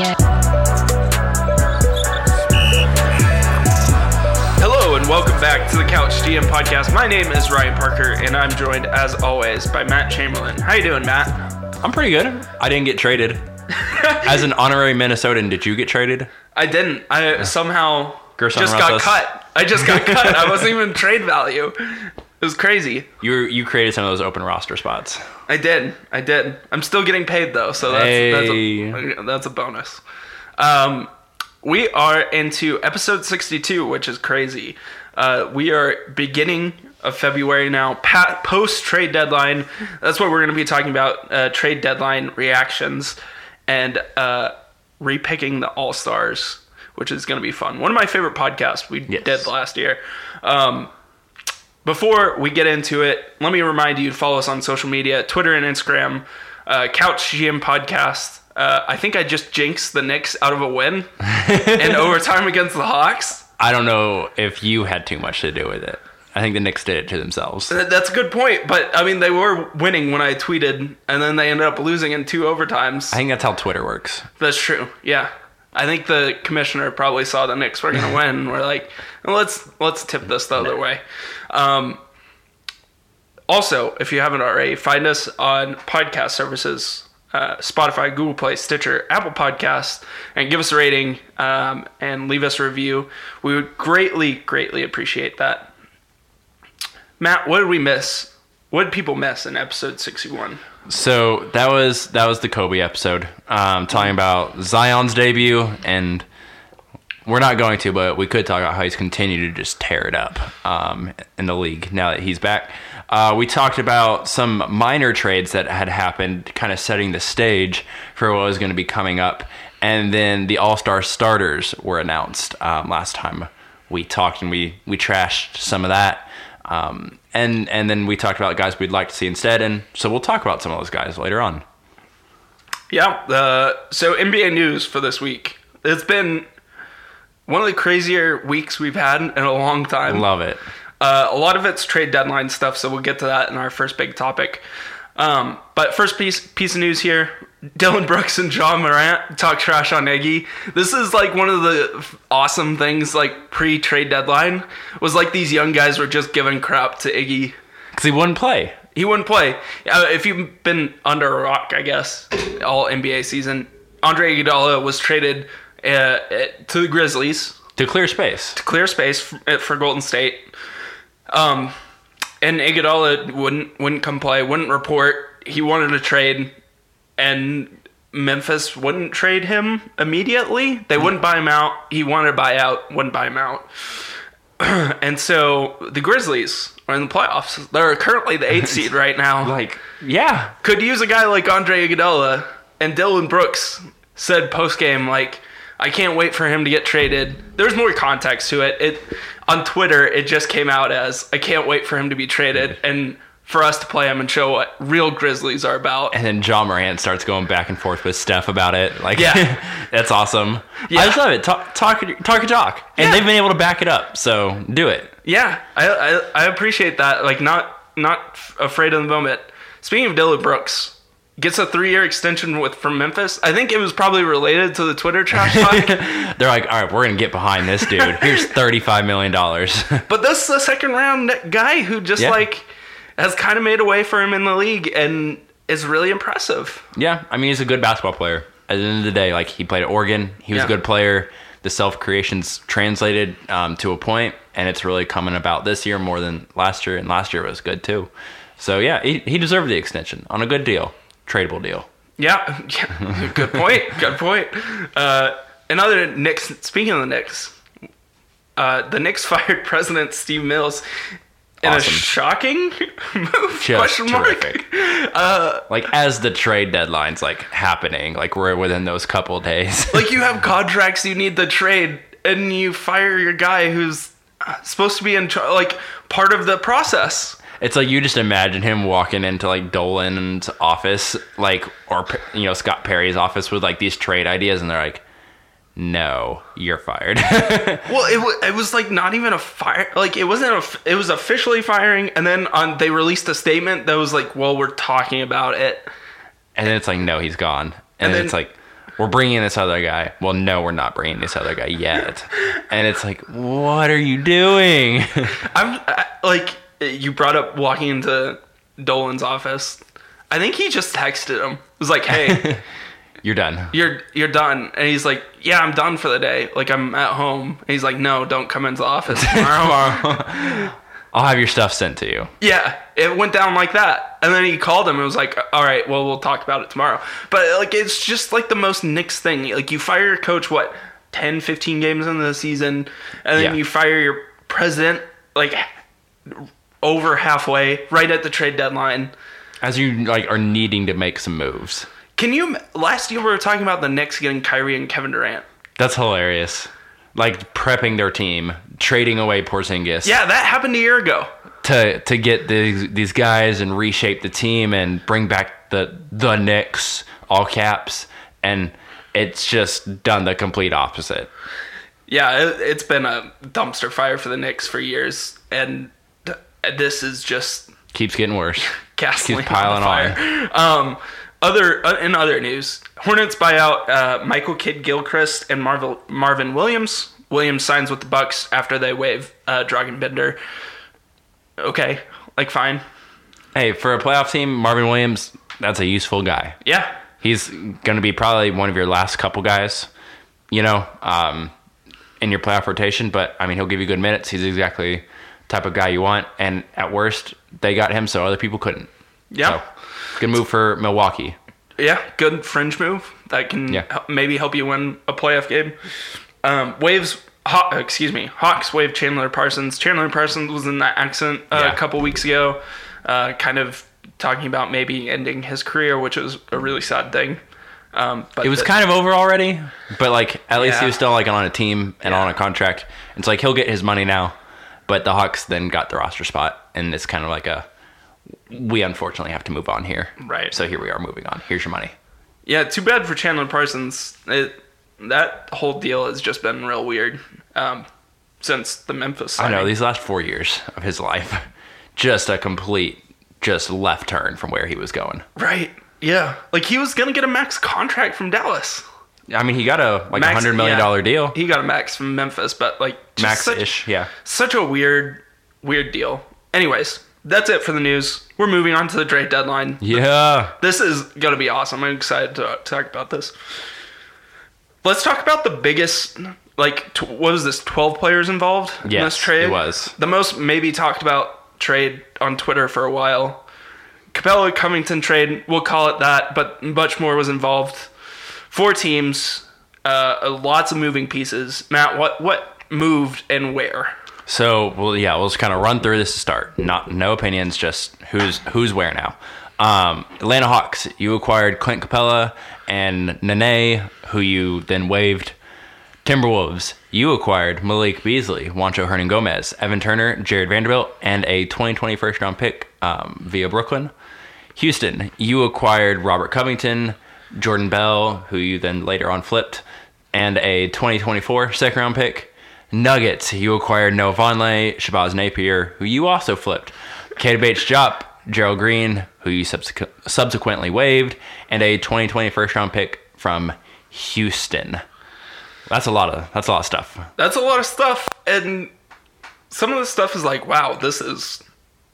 Yeah. Hello and welcome back to the Couch GM podcast. My name is Ryan Parker and I'm joined as always by Matt Chamberlain. How you doing, Matt? I'm pretty good. I didn't get traded. As an honorary Minnesotan, did you get traded? I didn't. I somehow Gerson just got cut. I just got cut. I wasn't even trade value. It was crazy. You you created some of those open roster spots. I did. I did. I'm still getting paid though, so that's Hey. that's, a, that's a bonus. Um, we are into episode 62, which is crazy. Uh, we are beginning of February now, post trade deadline. That's what we're going to be talking about: uh, trade deadline reactions and uh, repicking the all stars, which is going to be fun. One of my favorite podcasts we Yes. did last year. Um, before we get into it, let me remind you to follow us on social media Twitter and Instagram, uh, Couch GM Podcast. Uh, I think I just jinxed the Knicks out of a win in overtime against the Hawks. I don't know if you had too much to do with it. I think the Knicks did it to themselves. That's a good point, but I mean, they were winning when I tweeted, and then they ended up losing in two overtimes. I think that's how Twitter works. That's true. Yeah, I think the commissioner probably saw the Knicks were going to win. We're like, well, let's let's tip this the other way. Um, also, if you haven't already, find us on podcast services. Uh, Spotify, Google Play, Stitcher, Apple Podcasts, and give us a rating um, and leave us a review. We would greatly, greatly appreciate that. Matt, what did we miss? What did people miss in episode 61? So that was that was the Kobe episode, um, talking about Zion's debut, and we're not going to, but we could talk about how he's continued to just tear it up um, in the league now that he's back. Uh, we talked about some minor trades that had happened, kind of setting the stage for what was going to be coming up, and then the All Star starters were announced um, last time we talked, and we we trashed some of that. Um, and and then we talked about guys we'd like to see instead, and so we'll talk about some of those guys later on. Yeah. Uh, so NBA news for this week. It's been one of the crazier weeks we've had in a long time. Love it. Uh, a lot of it's trade deadline stuff, so we'll get to that in our first big topic. Um, but first piece piece of news here: Dillon Brooks and Ja Morant talk trash on Iggy. This is like one of the awesome things, like pre trade deadline, was like these young guys were just giving crap to Iggy. Because he wouldn't play. He wouldn't play. Uh, if you've been under a rock, I guess, all NBA season, Andre Iguodala was traded uh, uh, to the Grizzlies To clear space. to clear space f- uh, for Golden State. Um, and Iguodala wouldn't wouldn't come play, wouldn't report. He wanted to trade, and Memphis wouldn't trade him immediately. They wouldn't buy him out. He wanted to buy out, wouldn't buy him out. and so the Grizzlies are in the playoffs. They're currently the eighth seed right now Like, yeah. could use a guy like Andre Iguodala and Dillon Brooks said post game like I can't wait for him to get traded. There's more context to it. It on Twitter it just came out as I can't wait for him to be traded and for us to play him and show what real Grizzlies are about. And then Ja Morant starts going back and forth with Steph about it. Like, Yeah. that's awesome. Yeah. I just love it. Talk, talk, talk, talk. And Yeah. they've been able to back it up. So do it. Yeah, I, I I appreciate that. Like not not afraid of the moment. Speaking of Dillon Brooks, gets a three year extension with from Memphis. I think it was probably related to the Twitter trash talk. They're like, all right, we're going to get behind this dude. Here's $35 million. But this is the second round guy who just Yeah. like has kind of made a way for him in the league and is really impressive. yeah. I mean, he's a good basketball player. At the end of the day, like, he played at Oregon. He was Yeah. a good player. The self creation's translated um, to a point, and it's really coming about this year more than last year. And last year was good too. So, yeah, he, he deserved the extension on a good deal, tradable deal. Yeah, yeah. good point. Good point. Uh, another Knicks. Speaking of the Knicks, uh, the Knicks fired President Steve Mills in a shocking move. Just question mark. terrific. like as the trade deadline's like happening, like we're within those couple days. Like you have contracts you need the trade, and you fire your guy who's uh, supposed to be in like part of the process. It's like you just imagine him walking into like Dolan's office, like or you know Scott Perry's office with like these trade ideas, and they're like, "No, you're fired." Well, it, wa it was like not even a fire. Like it wasn't. A, it was officially firing, and then on they released a statement that was like, "Well, we're talking about it." and then it's like, "No, he's gone," and, And then then- it's like, we're bringing this other guy. Well, no, we're not bringing this other guy yet. And it's like, what are you doing? I'm I, like, you brought up walking into Dolan's office. I think he just texted him. It was like, hey, You're done. you're you're done. And he's like, yeah, I'm done for the day. Like I'm at home. And he's like, no, don't come into the office tomorrow. I'll have your stuff sent to you. yeah, it went down like that. And then he called him and was like, all right, well, we'll talk about it tomorrow. But like, it's just like the most Knicks thing. Like you fire your coach, what, 10, 15 games into the season, and then Yeah. you fire your president like over halfway, right at the trade deadline. As you like are needing to make some moves. Can you? Last year we were talking about the Knicks getting Kyrie and Kevin Durant. That's hilarious. Like prepping their team, trading away Porzingis. Yeah, that happened a year ago. to to get these these guys and reshape the team and bring back the the Knicks all caps and it's just done the complete opposite. Yeah, it, it's been a dumpster fire for the Knicks for years, and this is just Keeps getting worse. gasoline Keeps piling on. fire. Um, other uh, in other news, Hornets buy out uh, Michael Kidd Gilchrist and Marvel, Marvin Williams. Williams signs with the Bucks after they waive uh, Dragan Bender. Okay, like fine. Hey, for a playoff team, Marvin Williams, that's a useful guy. Yeah, He's going to be probably one of your last couple guys, you know, um, in your playoff rotation. But I mean, he'll give you good minutes. He's exactly type of guy you want. And at worst, they got him, so other people couldn't. yeah. So, good move for Milwaukee. Yeah, good fringe move that can Yeah. maybe help you win a playoff game. Um, waives, Haw- excuse me, Hawks waive Chandler Parsons. Chandler Parsons was in that accident uh, Yeah. a couple weeks ago, uh, kind of talking about maybe ending his career, which was a really sad thing. Um, but It was the- kind of over already, but like at least Yeah. he was still like on a team and on a contract. It's like he'll get his money now, but the Hawks then got the roster spot, and it's kind of like a we unfortunately have to move on here. Right. So here we are moving on. Here's your money. yeah, too bad for Chandler Parsons. It, that whole deal has just been real weird um, since the Memphis. I know these last four years of his life, just a complete just left turn from where he was going. right. Yeah, like he was gonna get a max contract from Dallas. I mean, he got a like a Max- hundred million yeah. dollar deal, He got a max from Memphis, but like just max such, ish. Yeah. such a weird, weird deal. Anyways, that's it for the news. We're moving on to the trade deadline. Yeah. This is gonna be awesome. I'm excited to talk about this. Let's talk about the biggest. Like, t- what was this? Twelve players involved in Yes, this trade. it was. the most maybe talked about trade on Twitter for a while. Capela Covington trade, we'll call it that, but much more was involved. Four teams, uh, lots of moving pieces. Matt, what what moved and where? So, well, yeah, we'll just kind of run through this to start. Not no opinions, just who's who's where now. Um, Atlanta Hawks, you acquired Clint Capela and Nene, who you then waived. Timberwolves, you acquired Malik Beasley, Juancho Hernangomez, Evan Turner, Jarred Vanderbilt, and a 2020 first round pick um, via Brooklyn. Houston, you acquired Robert Covington, Jordan Bell, who you then later on flipped, and a 2024 second round pick. Nuggets, you acquired Noah Vonleh, Shabazz Napier, who you also flipped. Keita Bates-Diop, Gerald Green, who you subsequ- subsequently waived, and a 2020 first round pick from Houston. That's a lot of that's a lot of stuff. That's a lot of stuff, and some of the stuff is like, wow, this is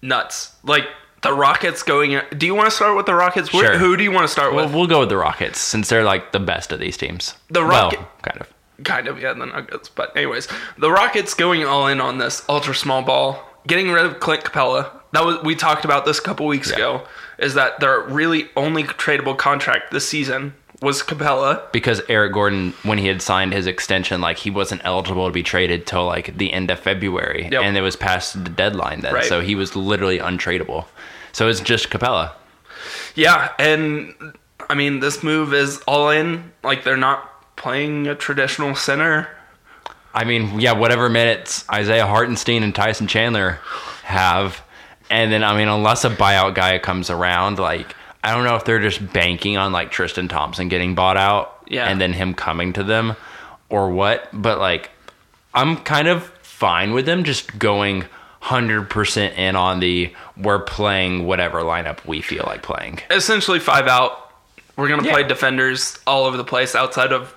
nuts. Like the Rockets going. Do you want to start with the Rockets? Where- Sure. Who do you want to start with? we'll go with the Rockets since they're like the best of these teams. The Well, kind of. kind of, yeah, the Nuggets. But anyways, the Rockets going all in on this ultra small ball, getting rid of Clint Capela. That was we talked about this a couple weeks ago. Is that their really only tradable contract this season was Capela? because Eric Gordon, when he had signed his extension, like he wasn't eligible to be traded till like the end of February, Yep. and it was past the deadline then, Right. so he was literally untradeable. So it's just Capela. Yeah, and I mean this move is all in. Like they're not playing a traditional center. I mean, yeah, whatever minutes Isaiah Hartenstein and Tyson Chandler have, and then I mean, unless a buyout guy comes around, like I don't know if they're just banking on like Tristan Thompson getting bought out, Yeah. and then him coming to them, or what. But like, I'm kind of fine with them just going hundred percent in on the we're playing whatever lineup we feel like playing. Essentially five out, We're gonna Yeah. play defenders all over the place outside of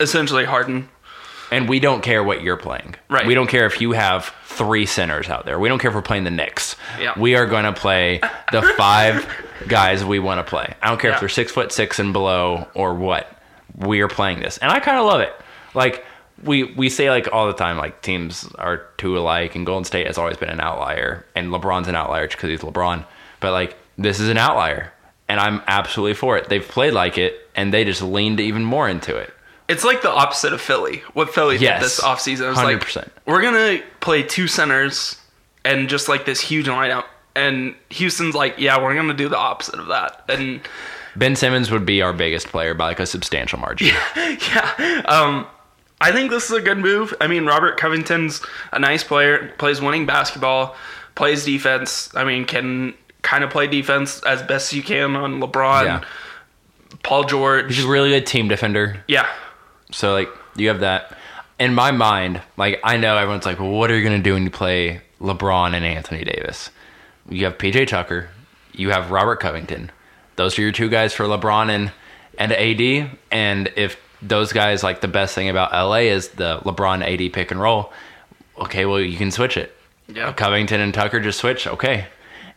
essentially Harden. And we don't care what you're playing. Right. We don't care if you have three centers out there. We don't care if we're playing the Knicks. Yeah. We are going to play the five guys we want to play. I don't care Yeah. if they're six foot six and below or what. We are playing this, and I kind of love it. Like we we say like all the time, like teams are too alike, and Golden State has always been an outlier, and LeBron's an outlier because he's LeBron. But like this is an outlier, and I'm absolutely for it. They've played like it, and they just leaned even more into it. It's like the opposite of Philly. What Philly Yes. did this offseason. Was 100%. like, we're going to play two centers and just like this huge lineup. And Houston's like, yeah, we're going to do the opposite of that. And Ben Simmons would be our biggest player by like a substantial margin. yeah, yeah, um, I think this is a good move. I mean, Robert Covington's a nice player, plays winning basketball, plays defense. I mean, can kind of play defense as best you can on LeBron, Yeah. Paul George. He's a really good team defender. yeah, So like you have that. In my mind, like I know everyone's like, well, what are you gonna do when you play LeBron and Anthony Davis? You have PJ Tucker, you have Robert Covington. Those are your two guys for LeBron and and AD. And if those guys like the best thing about LA is the LeBron AD pick and roll, okay, well you can switch it. Yeah. Covington and Tucker just switch, okay.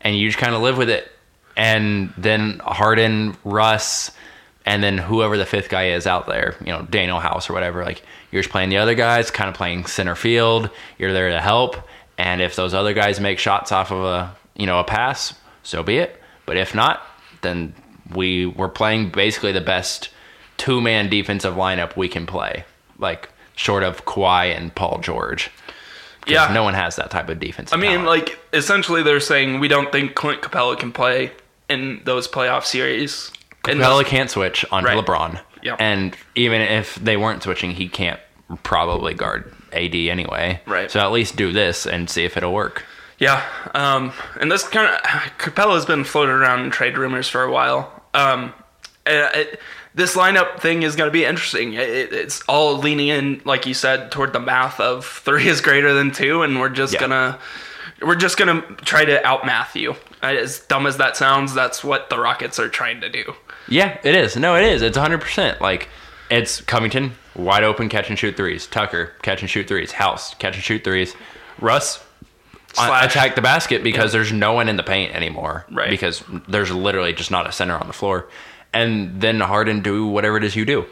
And you just kind of live with it. And then Harden, Russ, and then whoever the fifth guy is out there, you know, Danuel House or whatever, like you're just playing the other guys, kind of playing center field. You're there to help. And if those other guys make shots off of a, you know, a pass, so be it. But if not, then we we're playing basically the best two man defensive lineup we can play. Like short of Kawhi and Paul George. yeah. No one has that type of defense. I mean, like essentially, they're saying we don't think Clint Capela can play in those playoff series. And Capela can't switch onto Right. LeBron. Yep. And even if they weren't switching, he can't probably guard AD anyway. Right. So at least do this and see if it'll work. Yeah, um, and this kind of Capela's been floated around in trade rumors for a while. Um, it, this lineup thing is going to be interesting. It, it's all leaning in, like you said, toward the math of three is greater than two, and we're just Yeah. gonna we're just gonna try to outmath you. As dumb as that sounds, that's what the Rockets are trying to do. Yeah, it is. No, it is. It's 100%. Like, it's Covington, wide open, catch and shoot threes. Tucker, catch and shoot threes. House, catch and shoot threes. Russ, Slash. attack the basket because there's no one in the paint anymore. Right. Because there's literally just not a center on the floor. And then Harden do whatever it is you do.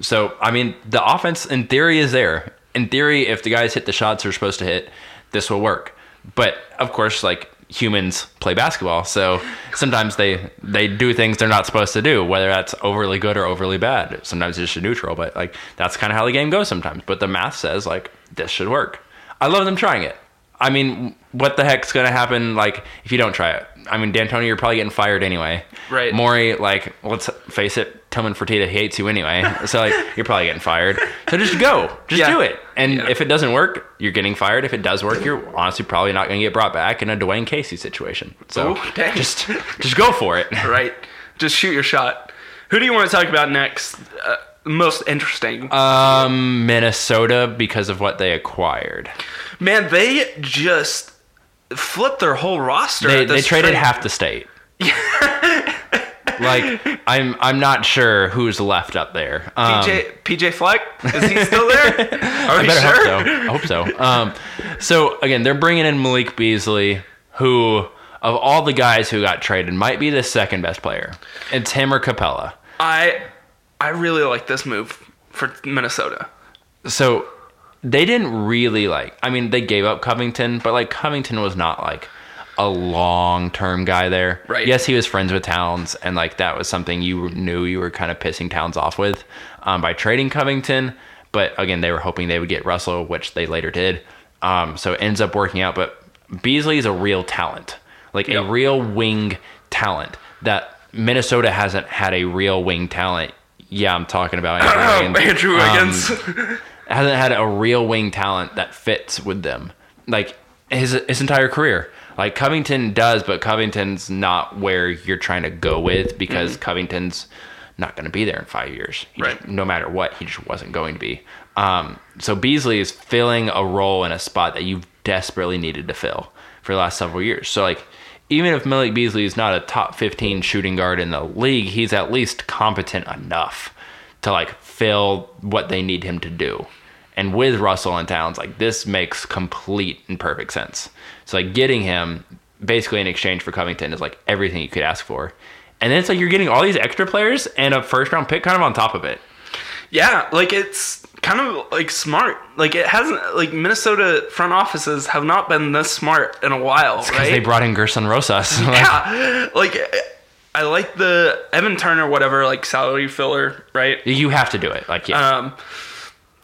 So, I mean, the offense in theory is there. In theory, if the guys hit the shots they're supposed to hit, this will work. But of course, like humans play basketball, so sometimes they they do things they're not supposed to do, whether that's overly good or overly bad. Sometimes it's just neutral, but like that's kind of how the game goes sometimes. But the math says like this should work. I love them trying it. I mean, what the heck's gonna happen? Like if you don't try it, I mean, D'Antoni, you're probably getting fired anyway. Right. Morey, like let's face it, Tillman Fertitta hates you anyway, so like you're probably getting fired. So just go, just Yeah. do it. And Yeah. if it doesn't work, you're getting fired. If it does work, you're honestly probably not going to get brought back in a Dwane Casey situation. So just just go for it. Right? just shoot your shot. Who do you want to talk about next? Uh, most interesting. Um, Minnesota because of what they acquired. Man, they just flipped their whole roster. They they traded trade. half the state. like I'm I'm not sure who's left up there. Um, PJ PJ Fleck is he still there? Are I better sure? hope so. I hope so. Um, so again, they're bringing in Malik Beasley, who of all the guys who got traded might be the second best player. It's him or Capela. I I really like this move for Minnesota. So they didn't really like. I mean, they gave up Covington, but like Covington was not like a long term guy there. Right. Yes, he was friends with Towns, and like that was something you knew you were kind of pissing Towns off with um, by trading Covington. But again, they were hoping they would get Russell, which they later did. Um, so it ends up working out. But Beasley is a real talent, like Yep. a real wing talent that Minnesota hasn't had a real wing talent. Yeah, I'm talking about Andrew Wiggins. Andrew Um, Wiggins. hasn't had a real wing talent that fits with them. Like his his entire career. Like Covington does, but Covington's not where you're trying to go with because Covington's not going to be there in five years. He just- Right. no matter what, he just wasn't going to be. Um, so Beasley is filling a role in a spot that you've desperately needed to fill for the last several years. So like, even if Malik Beasley is not a top 15 shooting guard in the league, he's at least competent enough to like fill what they need him to do. And with Russell and Towns, like this makes complete and perfect sense. So like getting him basically in exchange for Covington is like everything you could ask for. And then it's like you're getting all these extra players and a first round pick kind of on top of it. Yeah, like it's kind of like smart. Like it hasn't like Minnesota front offices have not been this smart in a while, Because right? they brought in Gersson Rosas. Like, yeah, like I like the Evan Turner whatever like salary filler, right? You have to do it. Like yeah. Um,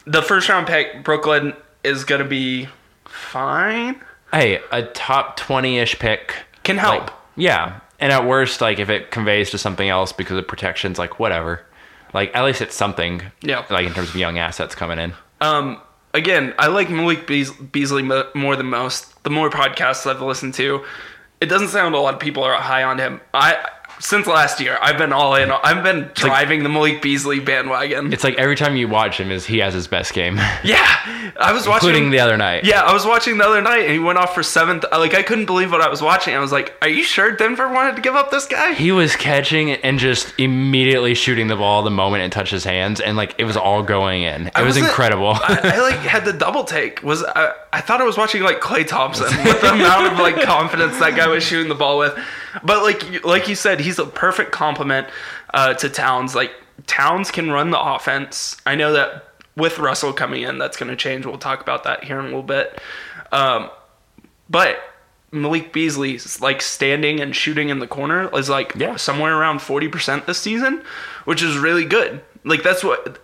the first round pick Brooklyn is gonna be fine. hey, a top 20-ish pick Can help. Like, yeah. And at worst, like if it conveys to something else because of protections, like whatever. Like at least it's something. Yeah. Like in terms of young assets coming in. Um, again, I like Malik Beas- Beasley more than most. The more podcasts I've listened to, it doesn't sound a lot of people are high on him. I since last year, I've been all in. I've been driving the Malik Beasley bandwagon. It's like every time you watch him, is he has his best game, yeah, I was watching including the other night. Yeah, I was watching the other night, and he went off for seventh. Like I couldn't believe what I was watching. I was like, "Are you sure Denver wanted to give up this guy?" He was catching and just immediately shooting the ball the moment it touched his hands, and like it was all going in. It I was incredible. I, I like had the double take. Was I, I thought I was watching like Klay Thompson with the amount of like confidence that guy was shooting the ball with. But like you- like you said, he's a perfect complement uh, to Towns. Like Towns can run the offense. I know that with Russell coming in, that's going to change. We'll talk about that here in a little bit. Um, but Malik Beasley's like standing and shooting in the corner is like Yeah. somewhere around forty percent this season, which is really good. Like that's what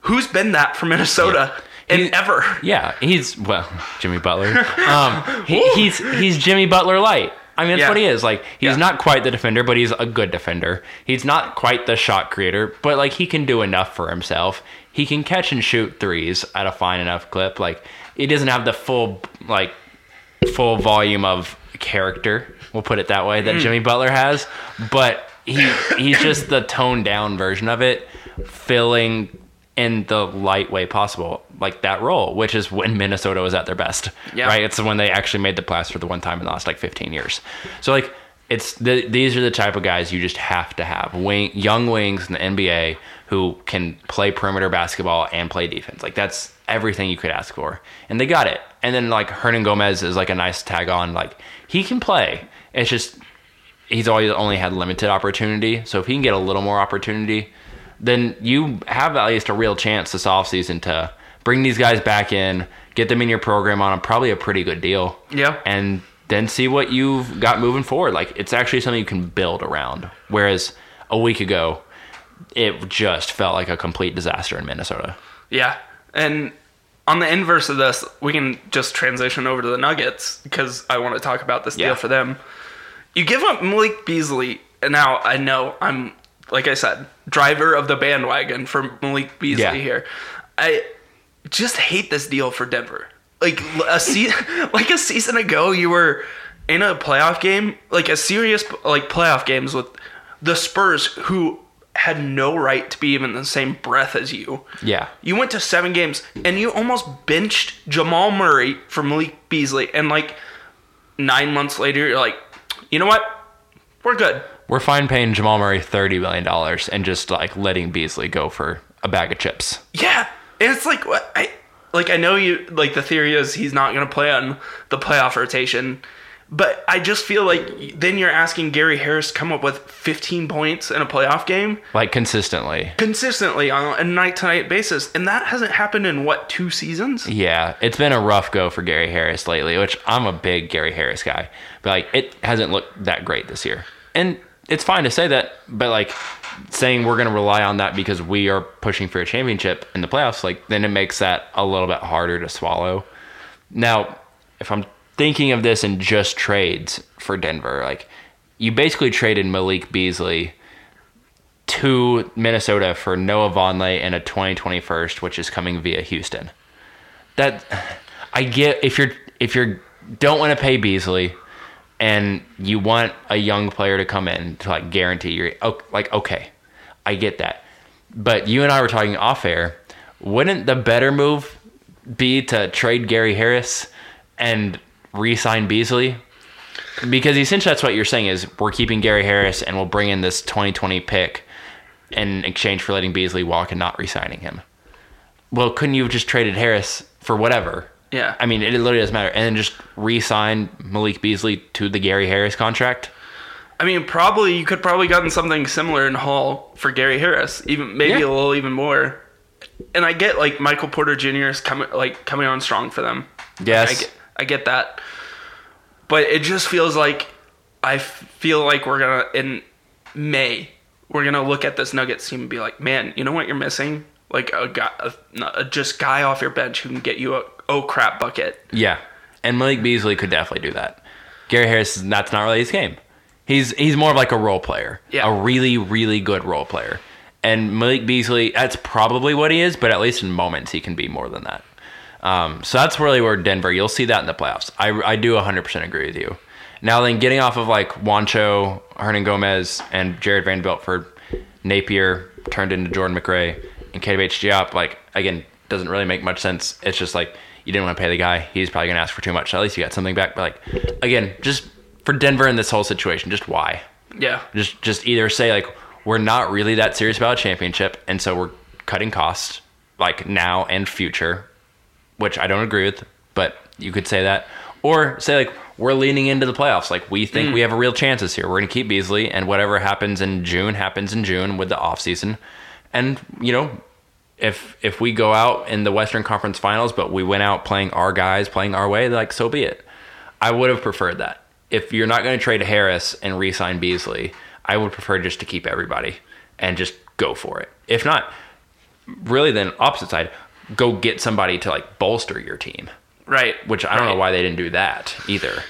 who's been that for Minnesota and He- ever. Yeah, he's well, Jimmy Butler. Um, he, he's he's Jimmy Butler light. I mean, that's Yeah. what he is. Like, he's Yeah. not quite the defender, but he's a good defender. He's not quite the shot creator, but like he can do enough for himself. He can catch and shoot threes at a fine enough clip. Like, he doesn't have the full like full volume of character. We'll put it that way that Jimmy Butler has, but he he's just the toned down version of it, filling in the light way possible, like that role, which is when Minnesota was at their best. Yeah. Right? It's when they actually made the playoffs for the one time in the last like 15 years. So like it's the, these are the type of guys you just have to have wing young wings in the NBA who can play perimeter basketball and play defense. Like that's everything you could ask for, and they got it. And then like Hernangomez is like a nice tag on. Like he can play. It's just he's always only had limited opportunity. So if he can get a little more opportunity, then you have at least a real chance this offseason to bring these guys back in, get them in your program on a probably a pretty good deal. Yeah. And then see what you've got moving forward. Like it's actually something you can build around. Whereas a week ago, it just felt like a complete disaster in Minnesota. Yeah. And on the inverse of this, we can just transition over to the Nuggets because I want to talk about this Yeah. deal for them. You give up Malik Beasley, and now I know I'm, like I said, driver of the bandwagon for Malik Beasley Yeah. here. I just hate this deal for Denver. Like a se- like a season ago, you were in a playoff game, like a serious like playoff games with the Spurs, who had no right to be even the same breath as you. Yeah. You went to seven games and you almost benched Jamal Murray for Malik Beasley, and like nine months later, you're like, you know what? We're good. We're fine paying Jamal Murray $30 million and just like letting Beasley go for a bag of chips. Yeah, and it's like what I like. I know you like the theory is he's not going to play on the playoff rotation, but I just feel like then you're asking Gary Harris to come up with 15 points in a playoff game Like consistently. consistently on a night to night basis, and that hasn't happened in what two seasons? Yeah, it's been a rough go for Gary Harris lately, which I'm a big Gary Harris guy. But like it hasn't looked that great this year. And it's fine to say that, but like saying we're going to rely on that because we are pushing for a championship in the playoffs, like then it makes that a little bit harder to swallow. Now, if I'm thinking of this in just trades for Denver, like you basically traded Malik Beasley to Minnesota for Noah Vonleh and a 2021st, which is coming via Houston. That I get if you're if you're don't want to pay Beasley and you want a young player to come in to like guarantee you're like okay, I get that. But you and I were talking off air. Wouldn't the better move be to trade Gary Harris and re-sign Beasley? because essentially that's what you're saying is we're keeping Gary Harris and we'll bring in this 2020 pick in exchange for letting Beasley walk and not re-signing him. Well, couldn't you have just traded Harris for whatever? Yeah. I mean, it literally doesn't matter, and then just re-sign Malik Beasley to the Gary Harris contract. I mean, probably you could probably gotten something similar in haul for Gary Harris, even maybe Yeah. a little even more. And I get like Michael Porter Jr. is coming like coming on strong for them. Yes. I get, I get that, but it just feels like I feel like we're gonna in May we're gonna look at this Nuggets team and be like, man, you know what you're missing? Like a guy, a, a just guy off your bench who can get you a oh crap bucket. Yeah, and Malik Beasley could definitely do that. Gary Harris, that's not really his game. He's he's more of like a role player, Yeah. a really really good role player. And Malik Beasley, that's probably what he is, but at least in moments he can be more than that. Um, so that's really where Denver. You'll see that in the playoffs. I I do 100% agree with you. Now then, getting off of like Juancho, Hernan Gomez, and Jarred Vanderbilt for Napier turned into Jordan McRae and KBH Diop, like again, doesn't really make much sense. It's just like you didn't want to pay the guy. He's probably gonna ask for too much. So at least you got something back. But like again, just for Denver in this whole situation, just why? Yeah, Just just either say like we're not really that serious about a championship, and so we're cutting costs like now and future, which I don't agree with, but you could say that. Or say like we're leaning into the playoffs. Like we think mm. we have a real chance this year. We're gonna keep Beasley, and whatever happens in June happens in June with the off season. And you know, if if we go out in the Western Conference Finals, but we went out playing our guys, playing our way, like so be it. I would have preferred that. If you're not going to trade Harris and re-sign Beasley, I would prefer just to keep everybody and just go for it. If not, really, then opposite side, go get somebody to like bolster your team. right. Which I don't know why they didn't do that either,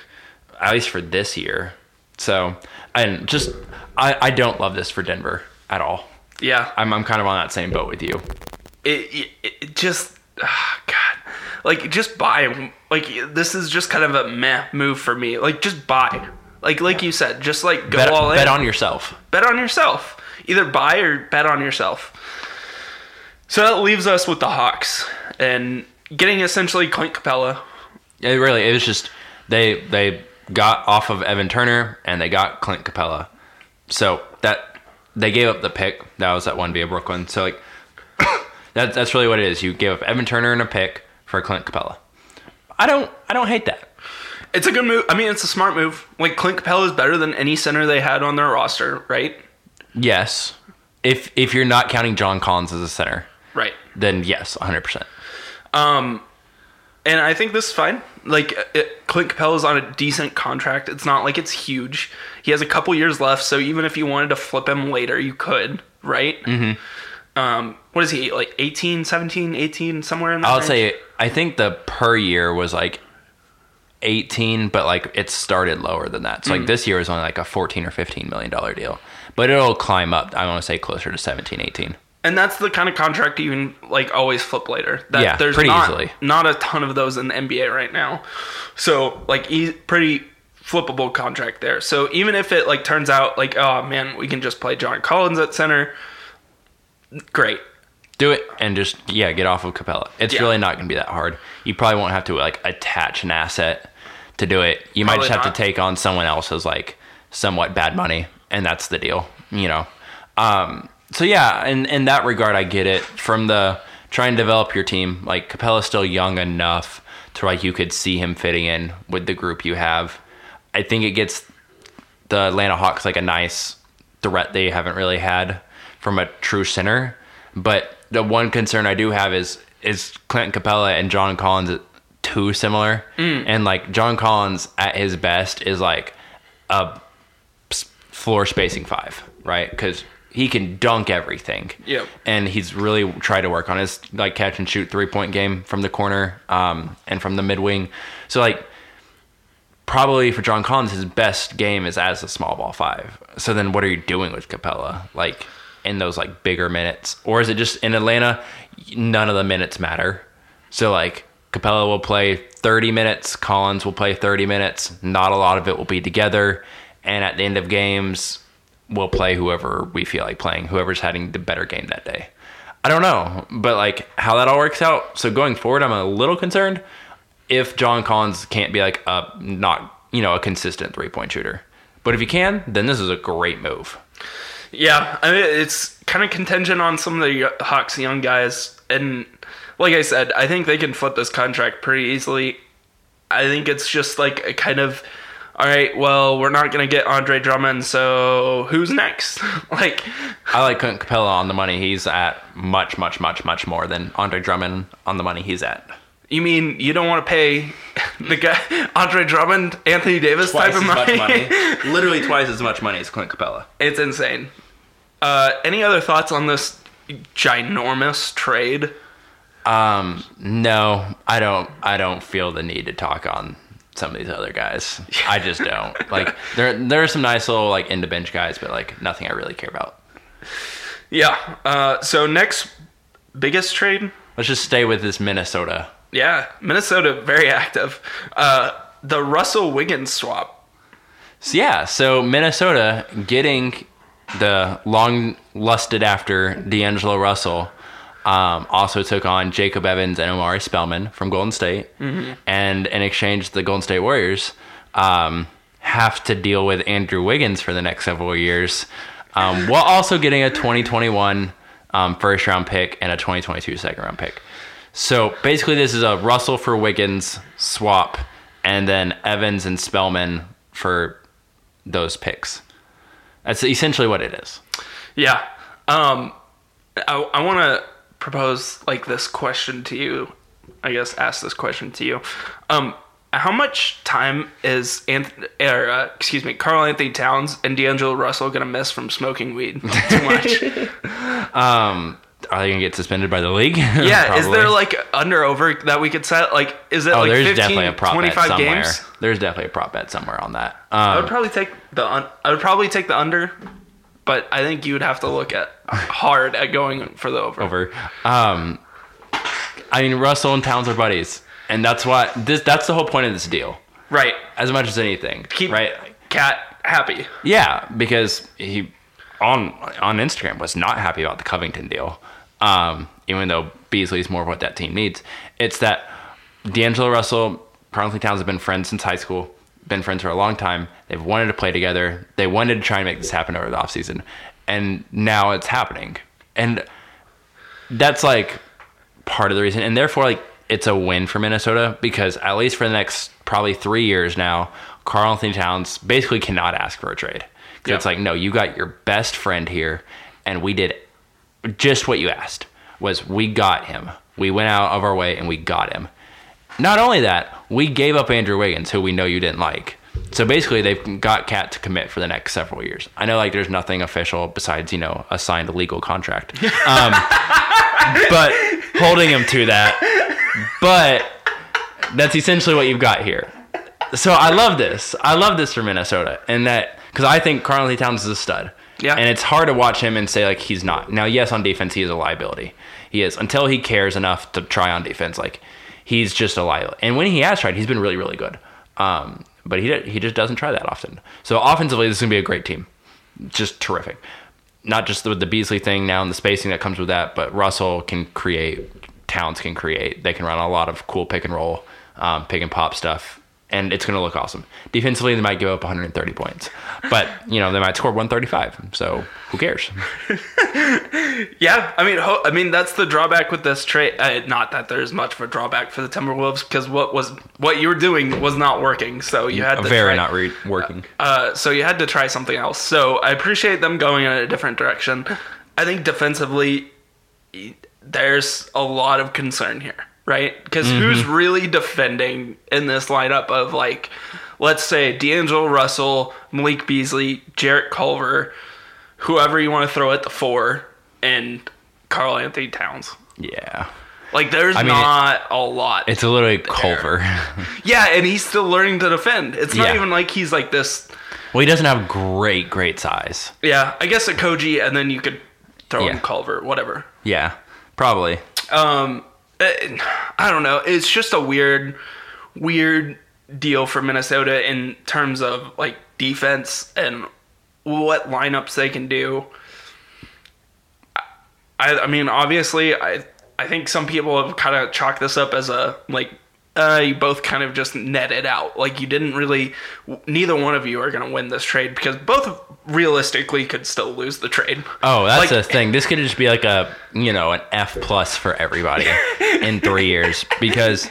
at least for this year. So, and just I, I don't love this for Denver at all. Yeah, I'm I'm kind of on that same boat with you. It, it, it just ah, god like just buy like this is just kind of a meh move for me like just buy like like you said just like go Bet, all in bet on yourself. bet on yourself either buy or bet on yourself so that leaves us with the hawks and getting essentially clint capela It really it was just they they got off of Evan Turner and they got Clint Capela. So that they gave up the pick. That was that one via Brooklyn. So like that, that's really what it is. You gave up Evan Turner and a pick for Clint Capela. I don't I don't hate that. it's a good move i mean it's a smart move like clint capela is better than any center they had on their roster right Yes. If if you're not counting John Collins as a center, right then yes, 100%. Um, and I think this is fine. Like it, Clint Capela's on a decent contract. It's not like it's huge. He has a couple years left, so even if you wanted to flip him later, you could, right? Mm-hmm. Um, what is he like 18, 17, 18 somewhere in that I'll range? say I think the per year was like 18, but like it started lower than that. So like this year is only like a 14 or 15 million dollar deal. But it'll climb up. I want to say closer to 17, 18. And that's the kind of contract you can like always flip later. That Yeah, there's pretty not, easily. not a ton of those in the NBA right now. So like e- pretty flippable contract there. So even if it like turns out like oh man, we can just play John Collins at center, great. Do it and just yeah, get off of Capela. It's Yeah. really not going to be that hard. You probably won't have to like attach an asset to do it. You might Probably just have not. to take on someone else's like somewhat bad money, and that's the deal. You know. Um, so yeah, in in that regard, I get it. From the try and develop your team, like Capela's still young enough to like you could see him fitting in with the group you have. I think it gets the Atlanta Hawks like a nice threat they haven't really had from a true center. But the one concern I do have is is Clinton Capela and John Collins too similar? And like John Collins at his best is like a floor spacing five, right? Because he can dunk everything. Yep. And he's really tried to work on his like catch and shoot three point game from the corner um, and from the mid wing. So like probably for John Collins, his best game is as a small ball five. So then what are you doing with Capella? Like in those like bigger minutes? Or is it just in Atlanta, none of the minutes matter? So like Capela will play 30 minutes, Collins will play 30 minutes. Not a lot of it will be together. And at the end of games, we'll play whoever we feel like playing, whoever's having the better game that day. I don't know, but like how that all works out. So going forward, I'm a little concerned if John Collins can't be like a not you know, a consistent three point shooter. But if he can, then this is a great move. Yeah, I mean, it's kind of contingent on some of the Hawks young guys, and like I said, I think they can flip this contract pretty easily. I think it's just like a kind of, all right, well, we're not gonna get Andre Drummond, so who's next? like, I like Clint Capela on the money he's at much, much, much, much more than Andre Drummond on the money he's at. you mean you don't want to pay the guy Andre Drummond, Anthony Davis type of money? money? Literally twice as much money as Clint Capela. it's insane. Uh, any other thoughts on this ginormous trade? Um, no, I don't. I don't feel the need to talk on some of these other guys. I just don't. Like there, there are some nice little like end bench guys, but like nothing I really care about. Yeah. Uh, so next biggest trade Let's just stay with this Minnesota. Yeah, Minnesota very active. Uh, the Russell Wiggins swap. So, yeah, so Minnesota getting the long lusted after D'Angelo Russell um, also took on Jacob Evans and Omari Spellman from Golden State, and in exchange, the Golden State Warriors um, have to deal with Andrew Wiggins for the next several years, um, while also getting a 2021 um, first round pick and a 2022 second round pick. So basically, this is a Russell for Wiggins swap, and then Evans and Spellman for those picks. That's essentially what it is. Yeah. Um, I, I want to propose like this question to you. I guess ask this question to you. Um, how much time is Anth- or, uh, excuse me, Karl-Anthony Towns and D'Angelo Russell gonna miss from smoking weed too much? Um, are they gonna get suspended by the league? yeah, is there like under over that we could set? Like, is it Oh, like there's 15, definitely a prop bet 25 somewhere. games? There's definitely a prop bet somewhere on that. I would Um, probably take the un- I would probably take the under, but I think you would have to look at hard at going for the over. over. Um, I mean, Russell and Towns are buddies, and that's why this. That's the whole point of this deal, Right. as much as anything. Keep right? KAT happy. Yeah, because he on on Instagram was not happy about the Covington deal. Um, even though Beasley is more of what that team needs. It's that D'Angelo Russell, Carlton Towns have been friends since high school, been friends for a long time. They've wanted to play together. They wanted to try and make this happen over the offseason. And now it's happening. And that's like part of the reason. And therefore, like, it's a win for Minnesota because at least for the next probably three years now, Karl-Anthony Towns basically cannot ask for a trade. Yeah. it's like, no, you got your best friend here, and we did just what you asked. Was we got him? We went out of our way and we got him. Not only that, we gave up Andrew Wiggins, who we know you didn't like. So basically, they've got KAT to commit for the next several years. I know, like, there's nothing official besides you know a signed legal contract, um, but holding him to that. But that's essentially what you've got here. So I love this. I love this for Minnesota, and that because I think Karl-Anthony Towns is a stud. Yeah. and it's hard to watch him and say like he's not. Now, yes, on defense he is a liability. He is until he cares enough to try on defense. Like he's just a liability. And when he has tried, he's been really, really good. Um, but he he just doesn't try that often. So offensively, this is gonna be a great team. Just terrific. Not just with the Beasley thing now and the spacing that comes with that, but Russell can create. Towns can create. They can run a lot of cool pick and roll, um, pick and pop stuff, and it's going to look awesome. Defensively, they might give up 130 points, but you know they might score 135. So who cares? Yeah, I mean, ho- I mean that's the drawback with this trade. Uh, not that there's much of a drawback for the Timberwolves because what was what you were doing was not working. So you had to Very try, not re- working. Uh, so you had to try something else. So I appreciate them going in a different direction. I think defensively, there's a lot of concern here, right? Because who's really defending in this lineup of like, let's say D'Angelo Russell, Malik Beasley, Jarrett Culver, whoever you want to throw at the four, and Karl-Anthony Towns. Yeah, Like, there's mean, not a lot. it's literally Culver. yeah, and he's still learning to defend. It's not Yeah. even like he's like this. well, he doesn't have great, great size. Yeah, I guess Okogie, and then you could throw in Yeah. Culver, whatever. Yeah, probably. Um, I don't know. It's just a weird, weird deal for Minnesota in terms of like defense and what lineups they can do. I, I mean, obviously, I I think some people have kind of chalked this up as a like uh, you both kind of just netted out. Like you didn't really, neither one of you are going to win this trade because both realistically could still lose the trade. Oh, that's Like- the thing. This could just be like a you know an F plus for everybody in three years because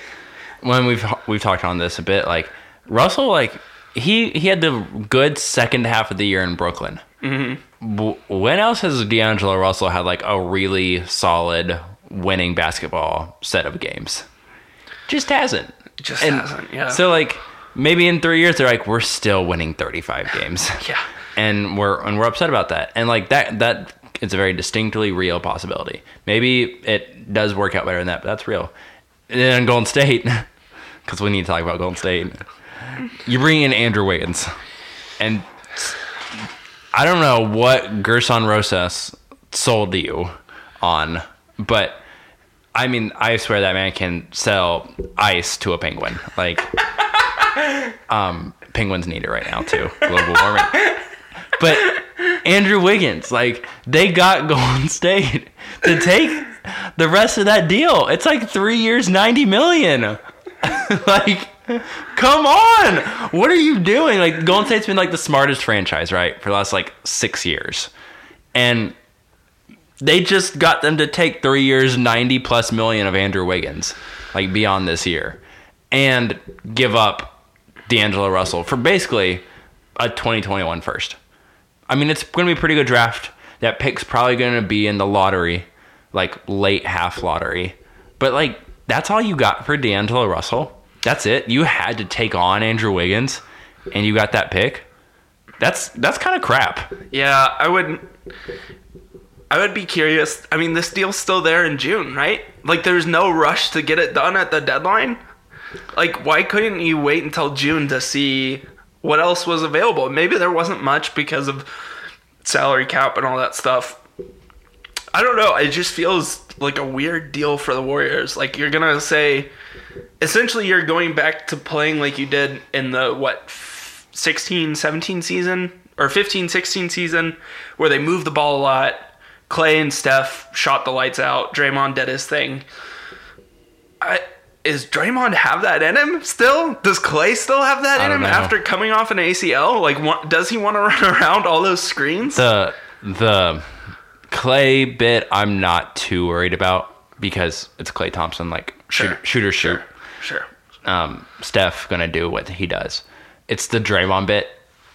when we've we've talked on this a bit, like Russell, like he he had the good second half of the year in Brooklyn. Mm-hmm. When else has D'Angelo Russell had like a really solid winning basketball set of games? Just hasn't. Just And hasn't, yeah. So like maybe in three years they're like we're still winning thirty five games. Yeah. And we're and we're upset about that. And like that that it's a very distinctly real possibility. Maybe it does work out better than that, but that's real. And then Golden State, because we need to talk about Golden State. You bring in Andrew Wiggins, and I don't know what Gersson Rosas sold you on, but I mean, I swear that man can sell ice to a penguin. Like, um, penguins need it right now too. Global warming. But Andrew Wiggins, like, they got Golden State to take the rest of that deal. It's like three years, ninety million. like, come on, what are you doing? Like, Golden State's been like the smartest franchise, right, for the last like six years, and they just got them to take three years, 90 plus million of Andrew Wiggins, like beyond this year, and give up D'Angelo Russell for basically a 2021 first. I mean, it's going to be a pretty good draft. That pick's probably going to be in the lottery, like late half lottery. But, like, that's all you got for D'Angelo Russell. That's it. You had to take on Andrew Wiggins, and you got that pick. That's that's kind of crap. Yeah, I would. I would be curious. I mean, this deal's still there in June, right? Like, there's no rush to get it done at the deadline. Like, why couldn't you wait until June to see what else was available? Maybe there wasn't much because of salary cap and all that stuff. I don't know. It just feels like a weird deal for the Warriors. Like, you're going to say, essentially, you're going back to playing like you did in the, what, 16, 17 season or 15, 16 season where they moved the ball a lot. Klay and Steph shot the lights out. Draymond did his thing. I, is Draymond have that in him still? Does Klay still have that I in him know. after coming off an ACL? Like, what, does he want to run around all those screens? the the Klay bit i'm not too worried about because it's Klay thompson like Sure. shoot, shooter shoot Sure. um steph gonna do what he does it's the Draymond bit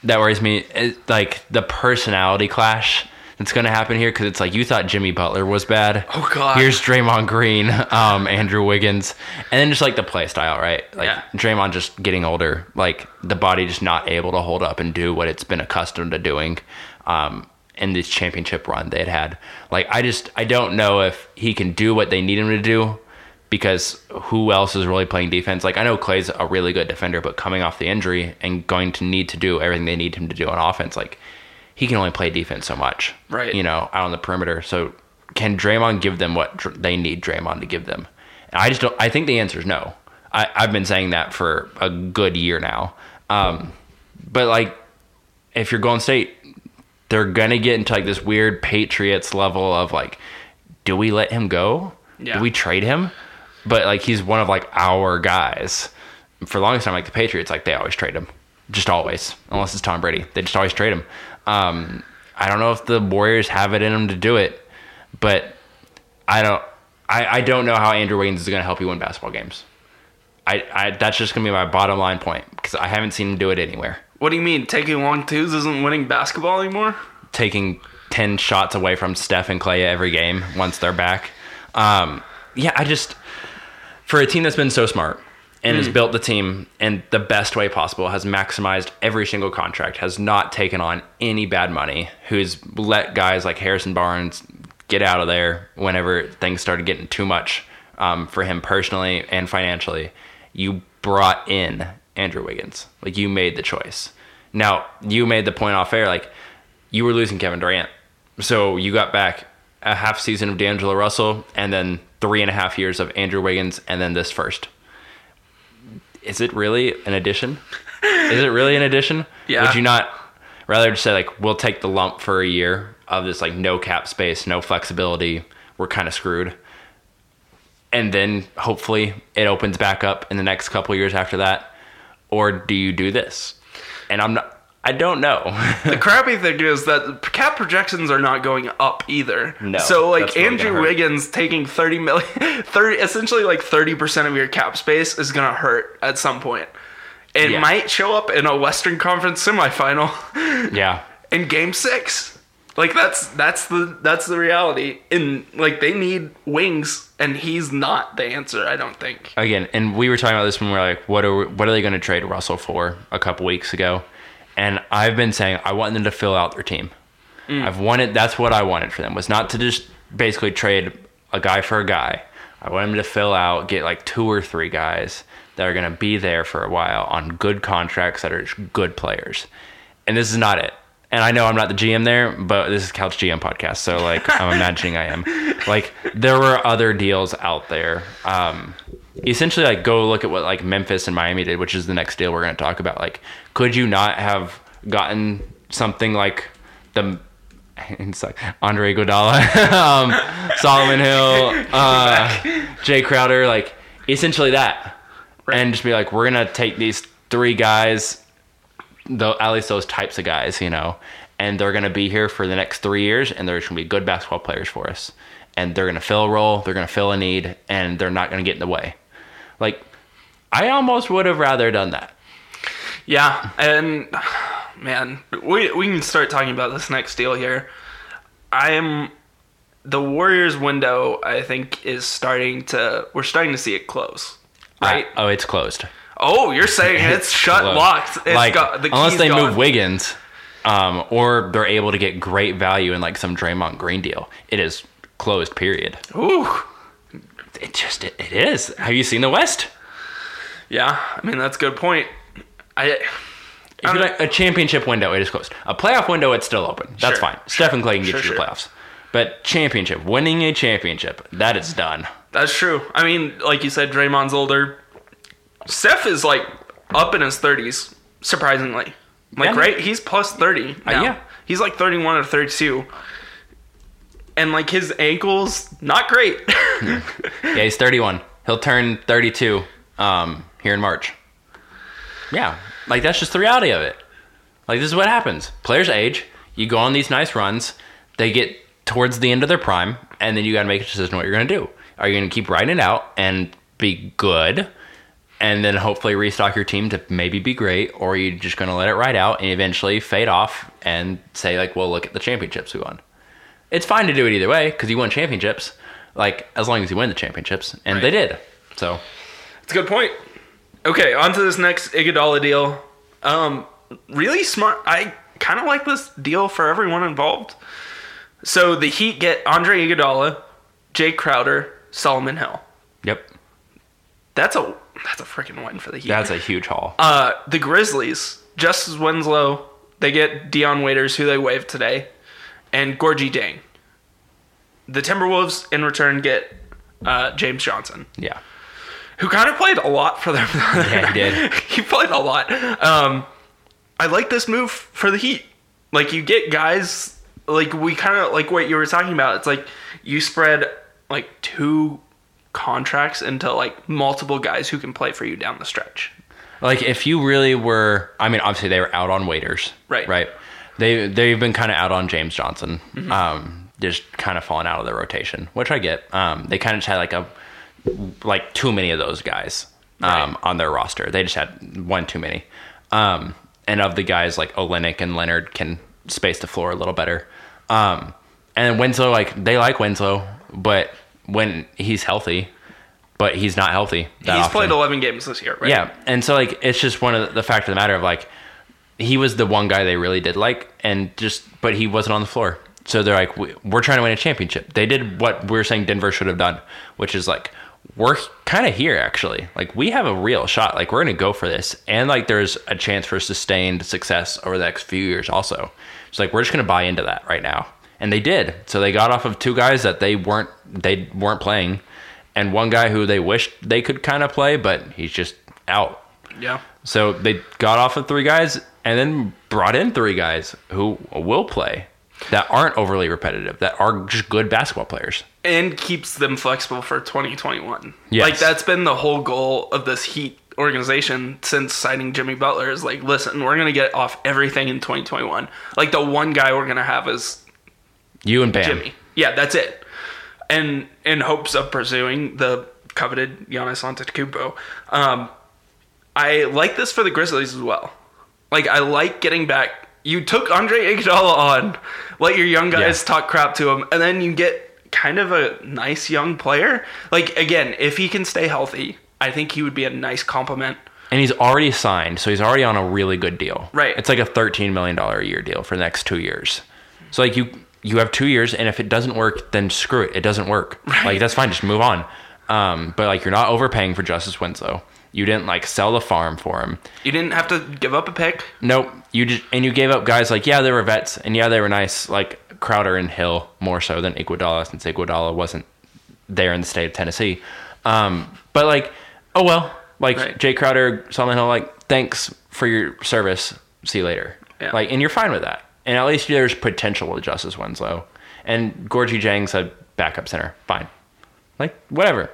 that worries me it, like the personality clash that's gonna happen here because it's like you thought jimmy butler was bad Oh, God. here's Draymond Green, um, Andrew Wiggins, and then just like the play style, right? Like Yeah. Draymond just getting older, like the body just not able to hold up and do what it's been accustomed to doing. Um, in this championship run they had had, like I just I don't know if he can do what they need him to do because who else is really playing defense? Like I know Klay's a really good defender, but coming off the injury and going to need to do everything they need him to do on offense, like he can only play defense so much, Right. You know, out on the perimeter. So can Draymond give them what Dr- they need Draymond to give them? And I just don't. I think the answer is no. I, I've been saying that for a good year now. Um, but like, if you're Golden State, they're gonna get into like this weird Patriots level of like, do we let him go? Yeah. Do we trade him? But like, he's one of like our guys. For the longest time, like the Patriots, like they always trade him, just always, unless it's Tom Brady. They just always trade him. Um, I don't know if the Warriors have it in them to do it, but I don't. I, I don't know how Andrew Wiggins is going to help you win basketball games. I, I that's just going to be my bottom line point because I haven't seen him do it anywhere. What do you mean? Taking long twos isn't winning basketball anymore? Taking ten shots away from Steph and Klay every game once they're back. Um, yeah, I just for a team that's been so smart and has built the team in the best way possible, has maximized every single contract, has not taken on any bad money, who's let guys like Harrison Barnes get out of there whenever things started getting too much um, for him personally and financially. You brought in Andrew Wiggins. Like you made the choice. Now you made the point off air, like you were losing Kevin Durant. So you got back a half season of D'Angelo Russell and then three and a half years of Andrew Wiggins and then this first. Is it really an addition? Is it really an addition? Yeah. Would you not rather just say like we'll take the lump for a year of this like no cap space, no flexibility, we're kind of screwed? and then hopefully it opens back up in the next couple years after that, or do you do this? And I'm not. I don't know. The crappy thing is that cap projections are not going up either. No, So like really Andrew. Wiggins taking 30 million 30 essentially like 30% of your cap space is going to hurt at some point. It Yeah. might show up in a Western Conference semifinal yeah, in game 6. Like that's that's the that's the reality. And like they need wings and he's not the answer, I don't think. again, and we were talking about this when we were like, what are we, what are they going to trade Russell for a couple weeks ago? And I've been saying I want them to fill out their team. I've wanted that's what I wanted for them was not to just basically trade a guy for a guy. I want them to fill out, get like two or three guys that are going to be there for a while on good contracts that are good players. And this is not it. And I know I'm not the GM there, but this is Couch GM podcast, so like I'm imagining I am. Like there were other deals out there. Um, essentially, like go look at what like Memphis and Miami did, which is the next deal we're going to talk about. Like, could you not have gotten something like the it's like Andre Iguodala, um, Solomon Hill, uh, Jae Crowder, like essentially that, and just be like, we're gonna take these three guys, though at least those types of guys, you know, and they're gonna be here for the next three years, and they're just gonna be good basketball players for us, and they're gonna fill a role, they're gonna fill a need, and they're not gonna get in the way. Like, I almost would have rather done that. Yeah, and man, we we can start talking about this next deal here. I am the Warriors window. I think is starting to. We're starting to see it close. Right? Oh, it's closed. Oh, you're saying it's shut, Closed. locked. It's like got, the unless they gone. move Wiggins, um, or they're able to get great value in like some Draymond Green deal, it is closed. Period. Ooh, It just it, it is. Have you seen the West? yeah. I mean, that's a good point. I. If you like a championship window, it is closed. A playoff window, it's still open. That's Sure, fine. Stephen Klay can get Sure, you to sure. the playoffs. But championship, winning a championship, that is done. That's true. I mean, like you said, Draymond's older. Steph is like up in his thirties, surprisingly. Like, Yeah. right? He's plus thirty. Uh, now. yeah. He's like thirty-one or thirty-two, and like his ankles, not great. Yeah, he's 31. He'll turn 32 um, here in March. Yeah, like that's just the reality of it. Like this is what happens. Players age. You go on these nice runs. They get towards the end of their prime, and then you got to make a decision what you're going to do. Are you going to keep riding it out and be good, and then hopefully restock your team to maybe be great, or are you just going to let it ride out and eventually fade off and say like, well, look at the championships we won. It's fine to do it either way because you won championships. Like as long as you win the championships, and they did. So It's a good point. Okay, on to this next Iguodala deal. Um, really smart. I kind of like this deal for everyone involved. So the Heat get Andre Iguodala, Jae Crowder, Solomon Hill. yep, That's a that's a freaking win for the Heat. that's a huge haul. Uh, the Grizzlies, Justice Winslow, they get Dion Waiters, who they waived today, and Gorgui Dieng. The Timberwolves, in return, get uh, James Johnson, yeah, who kind of played a lot for them. Yeah, he did. he played a lot. Um, I like this move for the Heat. Like, you get guys, like, we kind of, like what you were talking about. It's like you spread, like, two contracts into, like, multiple guys who can play for you down the stretch. like if you really were, I mean, obviously they were out on waiters, Right. Right. They they've been kind of out on James Johnson, Mm-hmm. um, just kind of falling out of the rotation, which I get. Um, they kind of just had like a like too many of those guys um, Right. on their roster. They just had one too many. Um, and of the guys like Olynyk and Leonard can space the floor a little better. Um, and Winslow, like they like Winslow, but when he's healthy, but he's not healthy. He's often. played 11 games this year, right? Yeah, and so like it's just one of the, the fact of the matter of like he was the one guy they really did like, and just but he wasn't on the floor. So they're like, we, we're trying to win a championship. They did what we're saying Denver should have done, which is like we're kind of here actually. Like we have a real shot. Like we're gonna go for this, and like there's a chance for sustained success over the next few years. Also, it's like we're just gonna buy into that right now, and they did. So they got off of two guys that they weren't they weren't playing, and one guy who they wished they could kind of play, but he's just out. Yeah. So they got off of three guys and then brought in three guys who will play that aren't overly repetitive, that are just good basketball players. and keeps them flexible for 2021. Yes. Like that's been the whole goal of this Heat organization since signing Jimmy Butler is like, listen, we're gonna get off everything in 2021. Like the one guy we're gonna have is You and Bam. Jimmy. Yeah, that's it. And in hopes of pursuing the coveted Giannis Antetokounmpo, um, I like this for the Grizzlies as well. Like I like getting back. You took Andre Iguodala on, let your young guys Yeah. talk crap to him, and then you get kind of a nice young player. Like again, if he can stay healthy, I think he would be a nice compliment. And he's already signed, so he's already on a really good deal. Right. It's like a thirteen million dollar a year deal for the next two years. So like you you have two years, and if it doesn't work, then screw it. It doesn't work. Like that's fine. Just move on. Um, but like you're not overpaying for Justice Winslow. You didn't like sell the farm for him. You didn't have to give up a pick. Nope. You just and you gave up guys like yeah they were vets and yeah they were nice like Crowder and Hill more so than Iguodala since Iguodala wasn't there in the state of Tennessee. Um, but like oh well like Right. Jae Crowder, Solomon Hill like thanks for your service. See you later. Yeah. Like and you're fine with that. And at least there's potential with Justice Winslow and Gorgui Dieng's a backup center. Fine. Like whatever.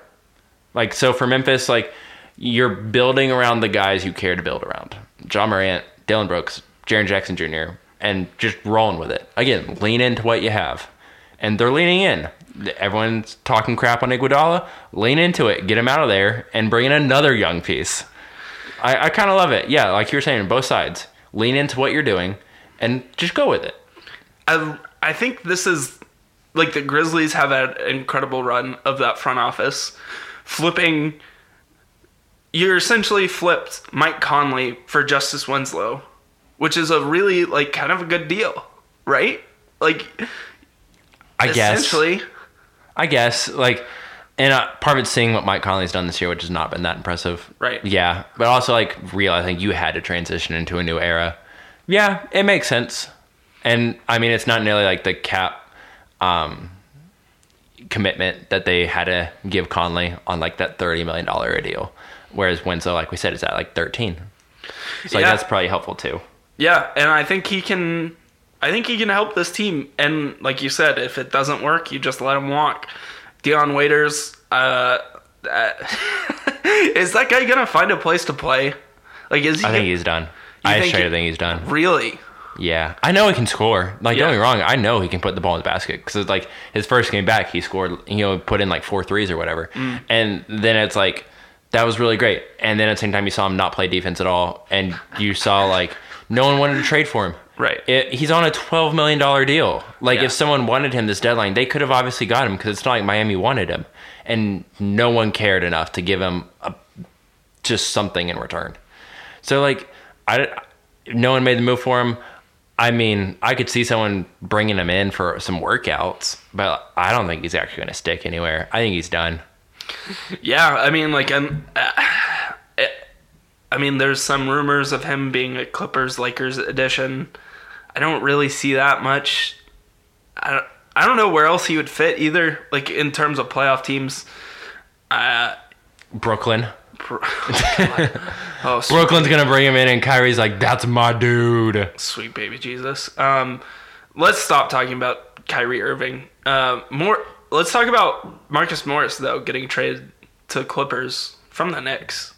Like so for Memphis, like you're building around the guys you care to build around. Ja Morant, Dillon Brooks, Jaren Jackson Jr., and just rolling with it. Again, lean into what you have. And they're leaning in. Everyone's talking crap on Iguodala. Lean into it, get him out of there, and bring in another young piece. I, I kind of love it. Yeah, like you were saying, both sides. Lean into what you're doing and just go with it. I I think this is like the Grizzlies have had an incredible run of that front office, flipping. You're essentially flipped Mike Conley for Justice Winslow, which is a really like kind of a good deal, right? Like I guess. essentially, I guess like, and uh, part of it's seeing what Mike Conley's done this year, which has not been that impressive. Right. Yeah, but also like realizing you had to transition into a new era. Yeah, it makes sense, and I mean it's not nearly like the cap um, commitment that they had to give Conley on like that thirty million dollar deal, whereas Winslow, like we said, is at like thirteen. So like, that's probably helpful too. yeah, and I think he can. I think he can help this team. And like you said, if it doesn't work, you just let him walk. Dion Waiters, uh, uh, is that guy gonna find a place to play? Like, is he? I think he's done. I think straight he- think he's done. really. Yeah, I know he can score. Like, don't Yeah. get me wrong, I know he can put the ball in the basket because like his first game back, he scored, you know, put in like four threes or whatever, Mm. and then it's like that was really great. And then at the same time, you saw him not play defense at all, and you saw like no one wanted to trade for him. Right. It, he's on a twelve million dollar deal. Like, Yeah. if someone wanted him this deadline, they could have obviously got him because it's not like Miami wanted him, and no one cared enough to give him a, just something in return. So like, I no one made the move for him. I mean, I could see someone bringing him in for some workouts, but I don't think he's actually going to stick anywhere. I think he's done. Yeah, I mean, like, I'm. Uh, I mean, there's some rumors of him being a Clippers Lakers edition. I don't really see that much. I don't, I don't know where else he would fit either. Like in terms of playoff teams. Uh, Brooklyn. pr- oh, sweet, Brooklyn's going to bring him in, and Kyrie's like, "That's my dude." sweet baby Jesus. Um, let's stop talking about Kyrie Irving. Uh, more. Let's talk about Marcus Morris though getting traded to Clippers from the Knicks.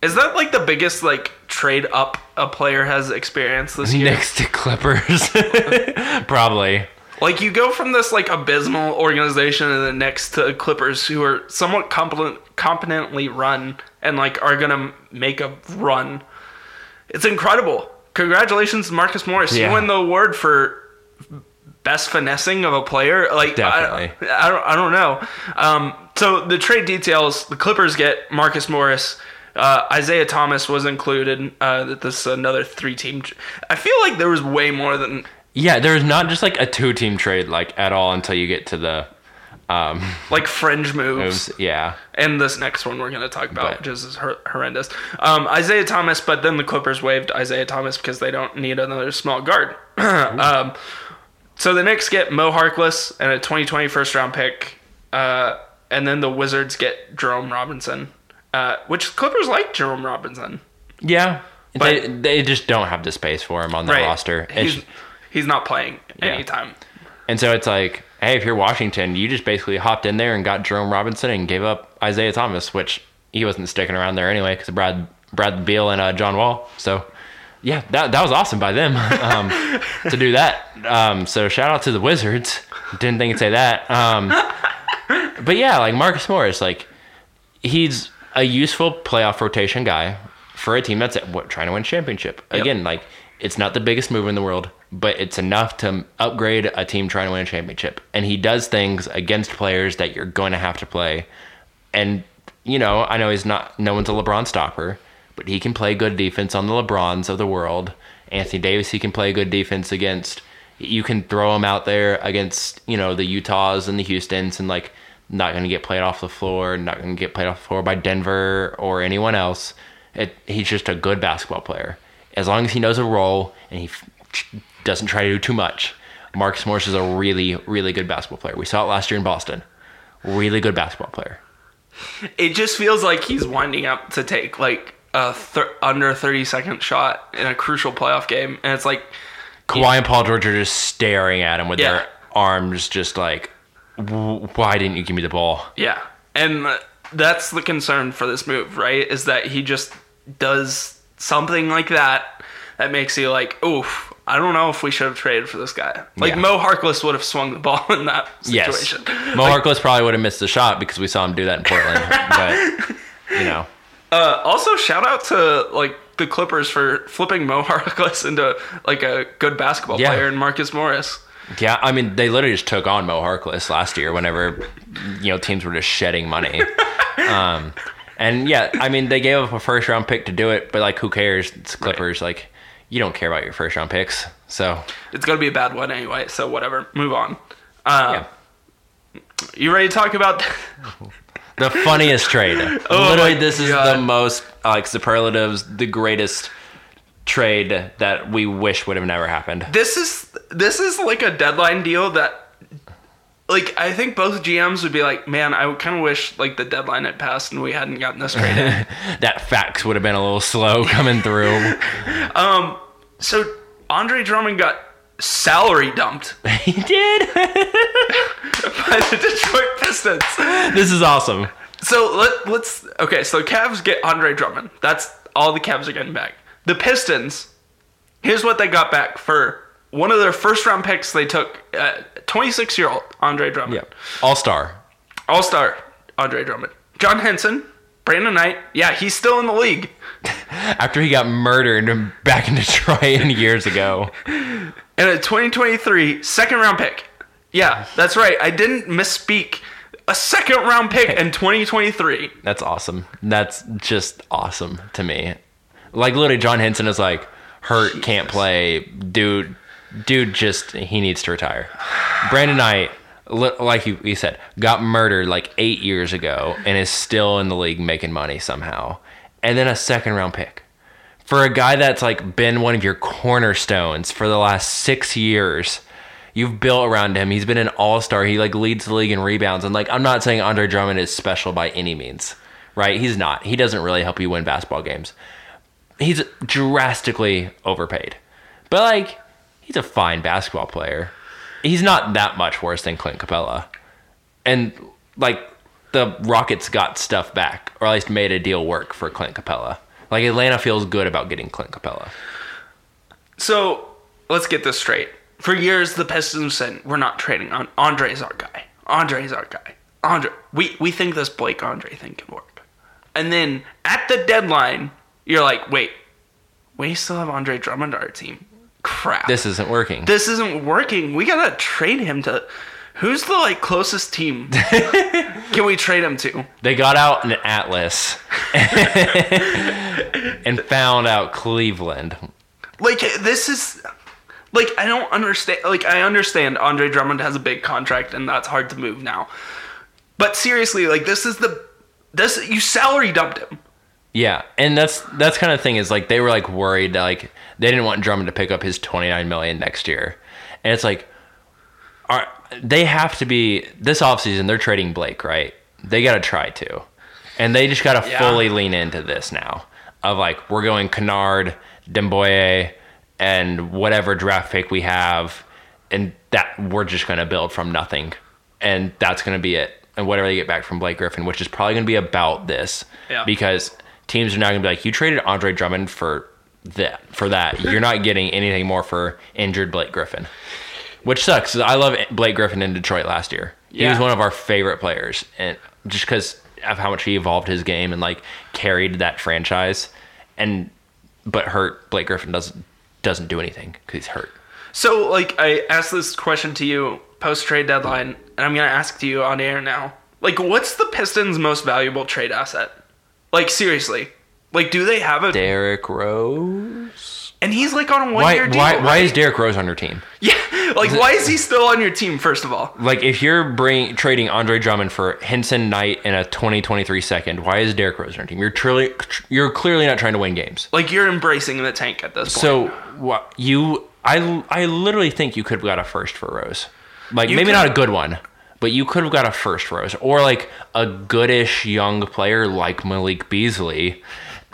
Is that like the biggest like trade up a player has experienced this year? Next to Clippers, probably. Like you go from this like abysmal organization and then next to Clippers who are somewhat competent, competently run and like are gonna make a run. It's incredible. Congratulations, Marcus Morris. Yeah. You win the award for best finessing of a player. Like Definitely. I, I don't I don't know. Um, so the trade details: the Clippers get Marcus Morris. Uh, Isaiah Thomas was included. Uh, that this is another three team. I feel like there was way more than Yeah, there's not just like a two-team trade like at all until you get to the um, like fringe moves. moves. Yeah, and this next one we're going to talk about, But- which is hor- horrendous. Um, Isaiah Thomas, but then the Clippers waived Isaiah Thomas because they don't need another small guard. um, so the Knicks get Mo Harkless and a 2020 first round pick, uh, and then the Wizards get Jerome Robinson, uh, which Clippers like Jerome Robinson. yeah. But- they, they just don't have the space for him on the roster. It's- He's, he's not playing Yeah. anytime. And so it's like, hey, if you're Washington, you just basically hopped in there and got Jerome Robinson and gave up Isaiah Thomas, which he wasn't sticking around there anyway because Brad Brad Beal and uh, John Wall. So yeah, that that was awesome by them um, to do that. Um, so shout out to the Wizards. Didn't think it'd say that. Um, but yeah, like Marcus Morris, like he's a useful playoff rotation guy for a team that's what, trying to win championship. Again, like it's not the biggest move in the world, but it's enough to upgrade a team trying to win a championship. And he does things against players that you're going to have to play. And you know, I know he's not. No one's a LeBron stopper, but he can play good defense on the LeBrons of the world. Anthony Davis, he can play good defense against. You can throw him out there against you know the Utahs and the Houston's and like not going to get played off the floor, not going to get played off the floor by Denver or anyone else. It, he's just a good basketball player. As long as he knows a role and he f- doesn't try to do too much. Marcus Morris is a really, really good basketball player. We saw it last year in Boston. Really good basketball player. It just feels like he's winding up to take like a thir- under 30 second shot in a crucial playoff game, and it's like Kawhi and Paul George are just staring at him with Yeah. their arms just like, "W- why didn't you give me the ball? Yeah. And that's the concern for this move, right? Is that he just does something like that that makes you like, oof, I don't know if we should have traded for this guy. Like Yeah. Mo Harkless would have swung the ball in that Yes. situation. Mo Harkless probably would have missed the shot because we saw him do that in Portland. but, you know. Uh, also, shout out to like the Clippers for flipping Mo Harkless into like a good basketball Yeah. player in Marcus Morris. Yeah, I mean, they literally just took on Mo Harkless last year whenever, you know, teams were just shedding money. um, and yeah, I mean, they gave up a first round pick to do it, but like, who cares? It's Clippers. Like, you don't care about your first round picks. So, It's gonna be a bad one anyway, so whatever. Move on. Uh, yeah. You ready to talk about? The funniest trade. Oh Literally, this is God. the most like superlatives, the greatest trade that we wish would have never happened. this is this is like a deadline deal that like I think both GMs would be like, man, I kind of wish like the deadline had passed and we hadn't gotten this traded. That fax would have been a little slow coming through. Um, so Andre Drummond got salary dumped he did. by the Detroit Pistons. this is awesome. So let, let's okay. So Cavs get Andre Drummond. That's all the Cavs are getting back. The Pistons. Here's what they got back for one of their first round picks. They took uh, 26 year old Andre Drummond. All star. All star Andre Drummond. John Henson, Brandon Knight. Yeah, he's still in the league. After he got murdered back in Detroit years ago. And a 2023 second round pick. Yeah, that's right. I didn't misspeak. A second round pick in 2023. That's awesome. That's just awesome to me. Like literally, John Henson is like hurt, can't play. Dude, dude, just he needs to retire. Brandon Knight, like you, you said, got murdered like eight years ago and is still in the league making money somehow. And then a second round pick for a guy that's like been one of your cornerstones for the last six years. You've built around him. He's been an all star. He like leads the league in rebounds. And like I'm not saying Andre Drummond is special by any means, right? He's not. He doesn't really help you win basketball games. He's drastically overpaid, but like he's a fine basketball player. He's not that much worse than Clint Capela, and like the Rockets got stuff back, or at least made a deal work for Clint Capela. Like Atlanta feels good about getting Clint Capela. So let's get this straight. For years, the Pistons said we're not trading on Andre's our guy. Andre's our guy. Andre, we we think this Blake Andre thing can work. And then at the deadline, you're like, wait, we still have Andre Drummond on our team. Crap. This isn't working. this isn't working. We gotta trade him to. Who's the like closest team? can we trade him to? They got out an atlas and found out Cleveland. Like this is like I don't understand like I understand Andre Drummond has a big contract and that's hard to move now. But seriously, like this is the this you salary dumped him. Yeah, and that's that's kind of thing is like they were like worried that, like they didn't want Drummond to pick up his 29 million next year. And it's like are they have to be this offseason they're trading Blake, right? They got to try to. And they just got to Yeah. fully lean into this now. Of like we're going Kennard, Doumbouya and whatever draft pick we have and that we're just going to build from nothing, and that's going to be it. And whatever they get back from Blake Griffin, which is probably going to be about this, Yeah. because teams are now going to be like, you traded Andre Drummond for that, for that. You're not getting anything more for injured Blake Griffin, which sucks. I love Blake Griffin in Detroit last year. He was one of our favorite players, and just because of how much he evolved his game and like carried that franchise, and but hurt Blake Griffin doesn't doesn't do anything because he's hurt. So, like, I asked this question to you post trade deadline, and I'm gonna ask to you on air now. Like, what's the Pistons' most valuable trade asset? Like, seriously, like, do they have a? Derrick Rose. And he's like on a one Why year deal. why why is Derrick Rose on your team? Yeah, like, why is he still on your team? First of all, Like if you're bring trading Andre Drummond for Henson Knight in a 2023 second, why is Derrick Rose on your team? You're truly you're clearly not trying to win games. like, you're embracing the tank at this point. So what you I I literally think you could have got a first for Rose. Like maybe not a good one, but you could have got a first Rose or like a goodish young player like Malik Beasley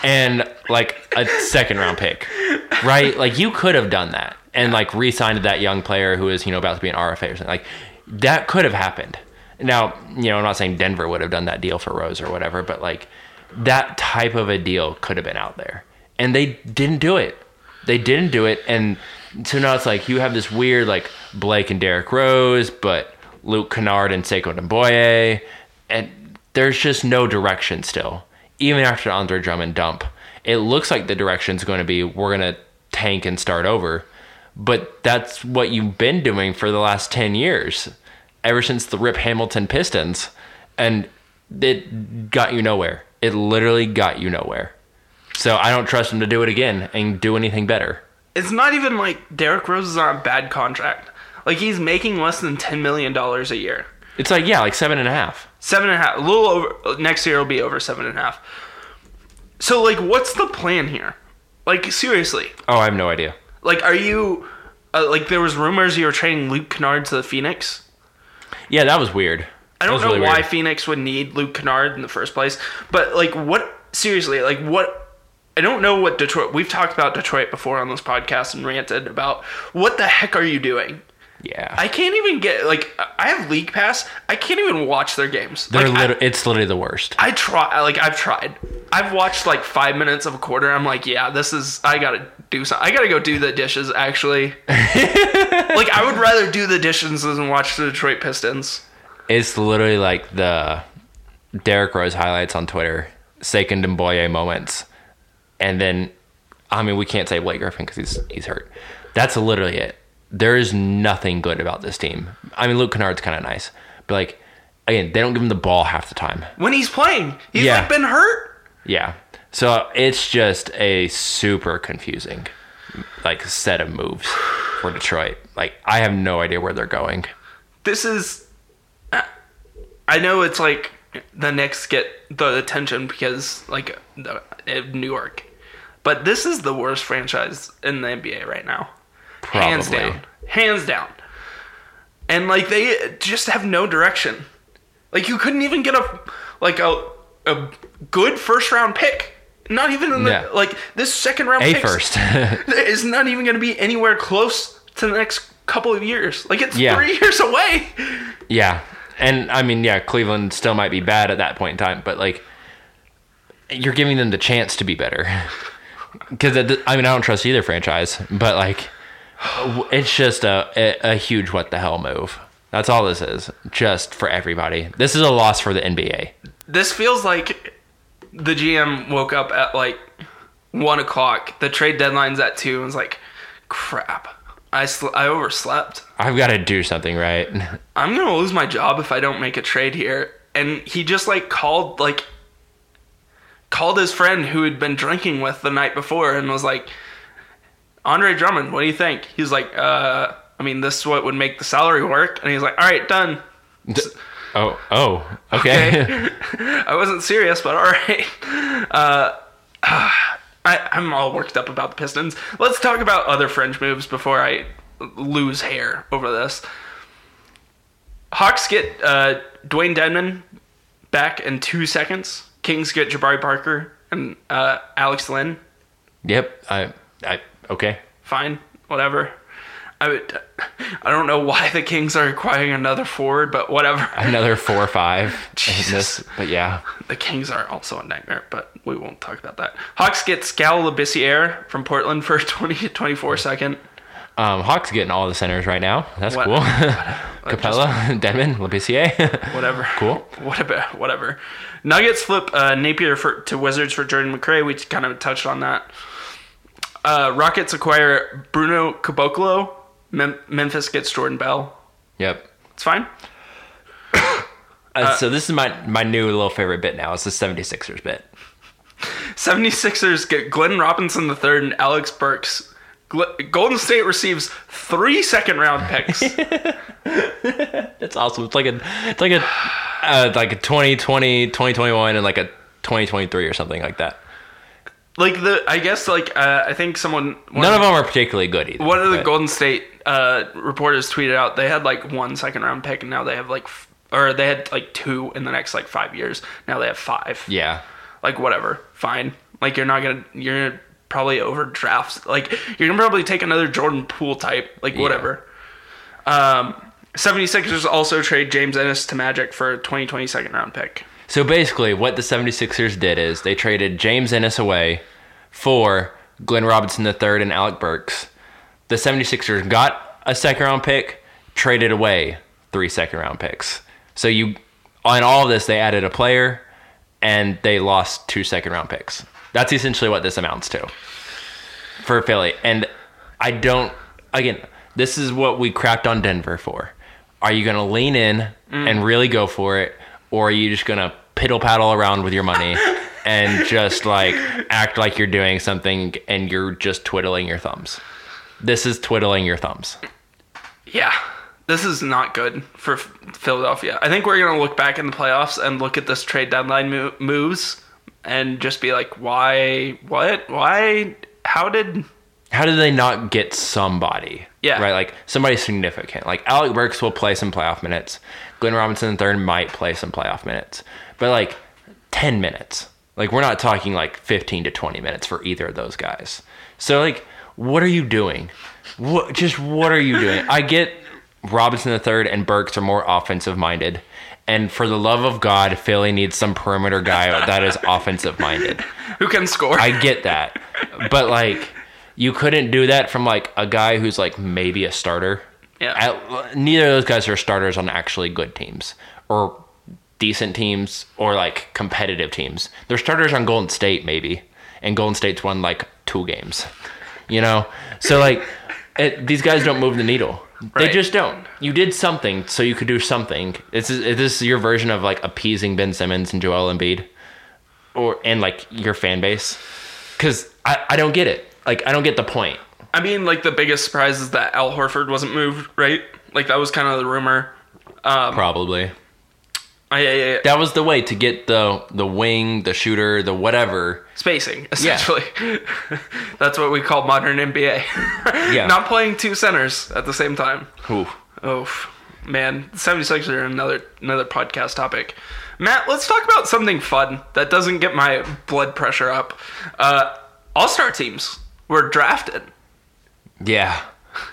and like a second round pick. Right? Like you could have done that and like re-signed that young player who is, you know, about to be an RFA or something. Like that could have happened. Now, you know, I'm not saying Denver would have done that deal for Rose or whatever, but like that type of a deal could have been out there. And they didn't do it. They didn't do it. And so now it's like you have this weird like Blake and Derrick Rose, but Luke Kennard and Sekou Doumbouya. And there's just no direction still. Even after Andre Drummond dump, it looks like the direction's going to be we're going to tank and start over. But that's what you've been doing for the last 10 years, ever since the Rip Hamilton Pistons. And it got you nowhere. It literally got you nowhere. So I don't trust him to do it again and do anything better. it's not even like Derrick Rose is on a bad contract. Like, he's making less than ten million dollars a year. It's like, yeah, like seven and a half. Seven and a half. A little over. Next year will be over seven and a half. So, like, what's the plan here? Like, seriously. Oh, I have no idea. Like, are you. Uh, like, there was rumors you were trading Luke Kennard to the Phoenix. Yeah, that was weird. I don't know really why weird. Phoenix would need Luke Kennard in the first place, but like, what? Seriously, like, what? I don't know what Detroit. We've talked about Detroit before on this podcast and ranted about what the heck are you doing? Yeah. I can't even get like I have League Pass. I can't even watch their games. They're like, I- it's literally the worst. I try like I've tried. I've watched like five minutes of a quarter. I'm like, yeah, this is. I gotta do something. I gotta go do the dishes. Actually, like I would rather do the dishes than watch the Detroit Pistons. It's literally like the Derrick Rose highlights on Twitter, Sekou Doumbouya moments, and then I mean we can't say Blake Griffin because he's he's hurt. That's literally it. There is nothing good about this team. I mean Luke Kennard's kind of nice, but like again, they don't give him the ball half the time. When he's playing, he's Yeah. like been hurt. Yeah, so it's just a super confusing like set of moves for Detroit. Like I have no idea where they're going. This is. I know it's like the Knicks get the attention because like the, New York, but this is the worst franchise in the NBA right now. Hands down. Hands down. And like they just have no direction. Like you couldn't even get a like a a good first round pick. Not even in the Yeah. like this second round A pick first. is not even going to be anywhere close to the next couple of years. Like it's Yeah. 3 years away. Yeah. And I mean, yeah, Cleveland still might be bad at that point in time, but like you're giving them the chance to be better. Cuz I mean, I don't trust either franchise, but like it's just a, a huge what the hell move. That's all this is. Just for everybody. This is a loss for the NBA. This feels like the GM woke up at like one o'clock. The trade deadline's at two, and was like, "Crap, I sl- I overslept. I've got to do something right. I'm gonna lose my job if I don't make a trade here." And he just like called like called his friend who had been drinking with the night before and was like, "Andre Drummond, what do you think?" He's like, "Uh." I mean, this is what would make the salary work. And he's like, all right, done. Oh, oh, okay. Okay. I wasn't serious, but all right. Uh, I, I'm all worked up about the Pistons. Let's talk about other fringe moves before I lose hair over this. Hawks get uh, Dewayne Dedmon back in two seconds. Kings get Jabari Parker and uh, Alex Len. yep. I I okay. Fine, whatever. I would. I don't know why the Kings are acquiring another forward, but whatever. Another four or five Jesus. but yeah. The Kings are also a nightmare, but we won't talk about that. Hawks get Skal Labissiere from Portland for a 20 to 24 second. Um, Hawks getting all the centers right now. That's What- cool. Capela, Dedmon, Labissiere. Whatever. Cool. Whatever. Whatever. Nuggets flip uh, Napier for, to Wizards for Jordan McRae. We kind of touched on that. Uh, Rockets acquire Bruno Caboclo. Mem- Memphis gets Jordan Bell. yep. It's fine. Uh, so this is my my new little favorite bit now. It's the 76ers bit. 76ers get Glenn Robinson III and Alec Burks. Gl- Golden State receives three second round picks. That's awesome. It's like a it's like a uh, like a 2020, 2021 and like a 2023 or something like that. Like the, I guess like uh, I think someone None of them are particularly good either. one of the but- Golden State uh, reporters tweeted out they had like one second round pick and now they have like f- or they had like two in the next like five years. Now they have five. Yeah. Like whatever, fine. Like you're not gonna you're gonna probably overdraft. Like you're gonna probably take another Jordan Poole type. Like whatever. Um, 76ers also trade James Ennis to Magic for a 2020 second round pick. So basically, what the 76ers did is they traded James Ennis away for Glenn Robinson III and Alec Burks. The 76ers got a second round pick, traded away three second round picks. So you, on all of this, they added a player and they lost two second round picks. That's essentially what this amounts to for Philly. And I don't, again, this is what we crapped on Denver for. Are you going to lean in mm. and really go for it? Or are you just going to piddle paddle around with your money and just like act like you're doing something and you're just twiddling your thumbs? This is twiddling your thumbs. Yeah, this is not good for Philadelphia. I think we're going to look back in the playoffs and look at this trade deadline mo- moves and just be like, why, what, why, how did, How did they not get somebody? Yeah. Right? Like somebody significant. Like Alec Burks will play some playoff minutes. Glenn Robinson III might play some playoff minutes. But like 10 minutes. Like we're not talking like 15 to 20 minutes for either of those guys. So like what are you doing? What just what are you doing? I get Robinson III and Burks are more offensive minded. And for the love of God, Philly needs some perimeter guy that is offensive minded. who can score? I get that. But like you couldn't do that from like a guy who's like maybe a starter. Yeah. At- neither of those guys are starters on actually good teams or decent teams or like competitive teams. They're starters on Golden State maybe, and Golden State's won like two games. You know, so like it, these guys don't move the needle. They just don't. You did something so you could do something. This is is this your version of like appeasing Ben Simmons and Joel Embiid, or and like your fan base? Because I, I don't get it. Like I don't get the point. I mean, like the biggest surprise is that Al Horford wasn't moved, right? Like that was kind of the rumor. Um, Probably. I, I- I- That was the way to get the the wing, the shooter, the whatever. spacing, essentially. That's what we call modern NBA. Yeah. Not playing two centers at the same time. Ooh. Oh, man. 76ers are another another podcast topic. Matt, let's talk about something fun that doesn't get my blood pressure up. Uh, All star teams were drafted. Yeah.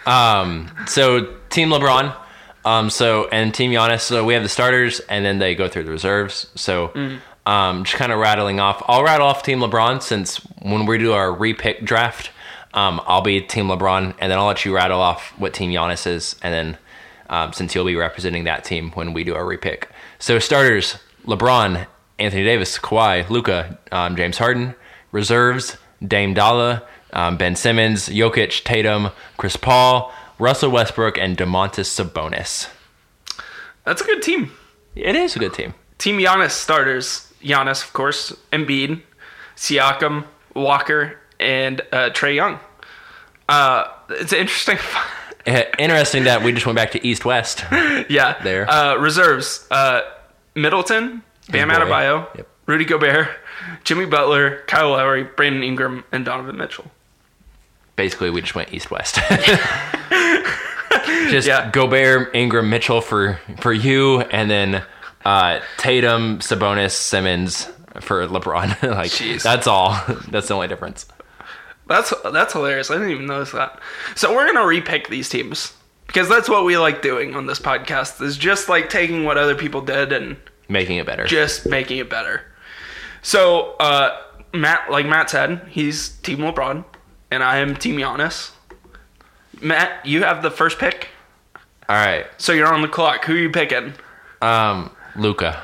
Um. So Team LeBron. Um. So and Team Giannis. So we have the starters, and then they go through the reserves. So. Um, just kind of rattling off. I'll rattle off Team LeBron since when we do our repick draft, um, I'll be Team LeBron, and then I'll let you rattle off what Team Giannis is, and then um, since you'll be representing that team when we do our repick. So starters: LeBron, Anthony Davis, Kawhi, Luka, um, James Harden. Reserves: Dame Dolla, um, Ben Simmons, Jokic, Tatum, Chris Paul, Russell Westbrook, and Demontis Sabonis. That's a good team. It is a good team. Team Giannis starters. Giannis, of course, Embiid, Siakam, Walker, and uh, Trae Young. Uh, it's interesting. Eh, Interesting that we just went back to East West. yeah. There. Uh, reserves. Uh, Middleton, Bam. Adebayo, Yep. Rudy Gobert, Jimmy Butler, Kyle Lowry, Brandon Ingram, and Donovan Mitchell. Basically, we just went East West. just Yeah. Gobert, Ingram, Mitchell for for you, and then uh, Tatum, Sabonis, Simmons for LeBron. like Jeez. that's all. That's the only difference. That's that's hilarious. I didn't even notice that. So we're gonna repick these teams because that's what we like doing on this podcast. Is just like taking what other people did and Making it better. just making it better. So uh, Matt, like Matt said, he's Team LeBron, and I am Team Giannis. Matt, you have the first pick, All right. so you're on the clock. Who are you picking? Um, Luka.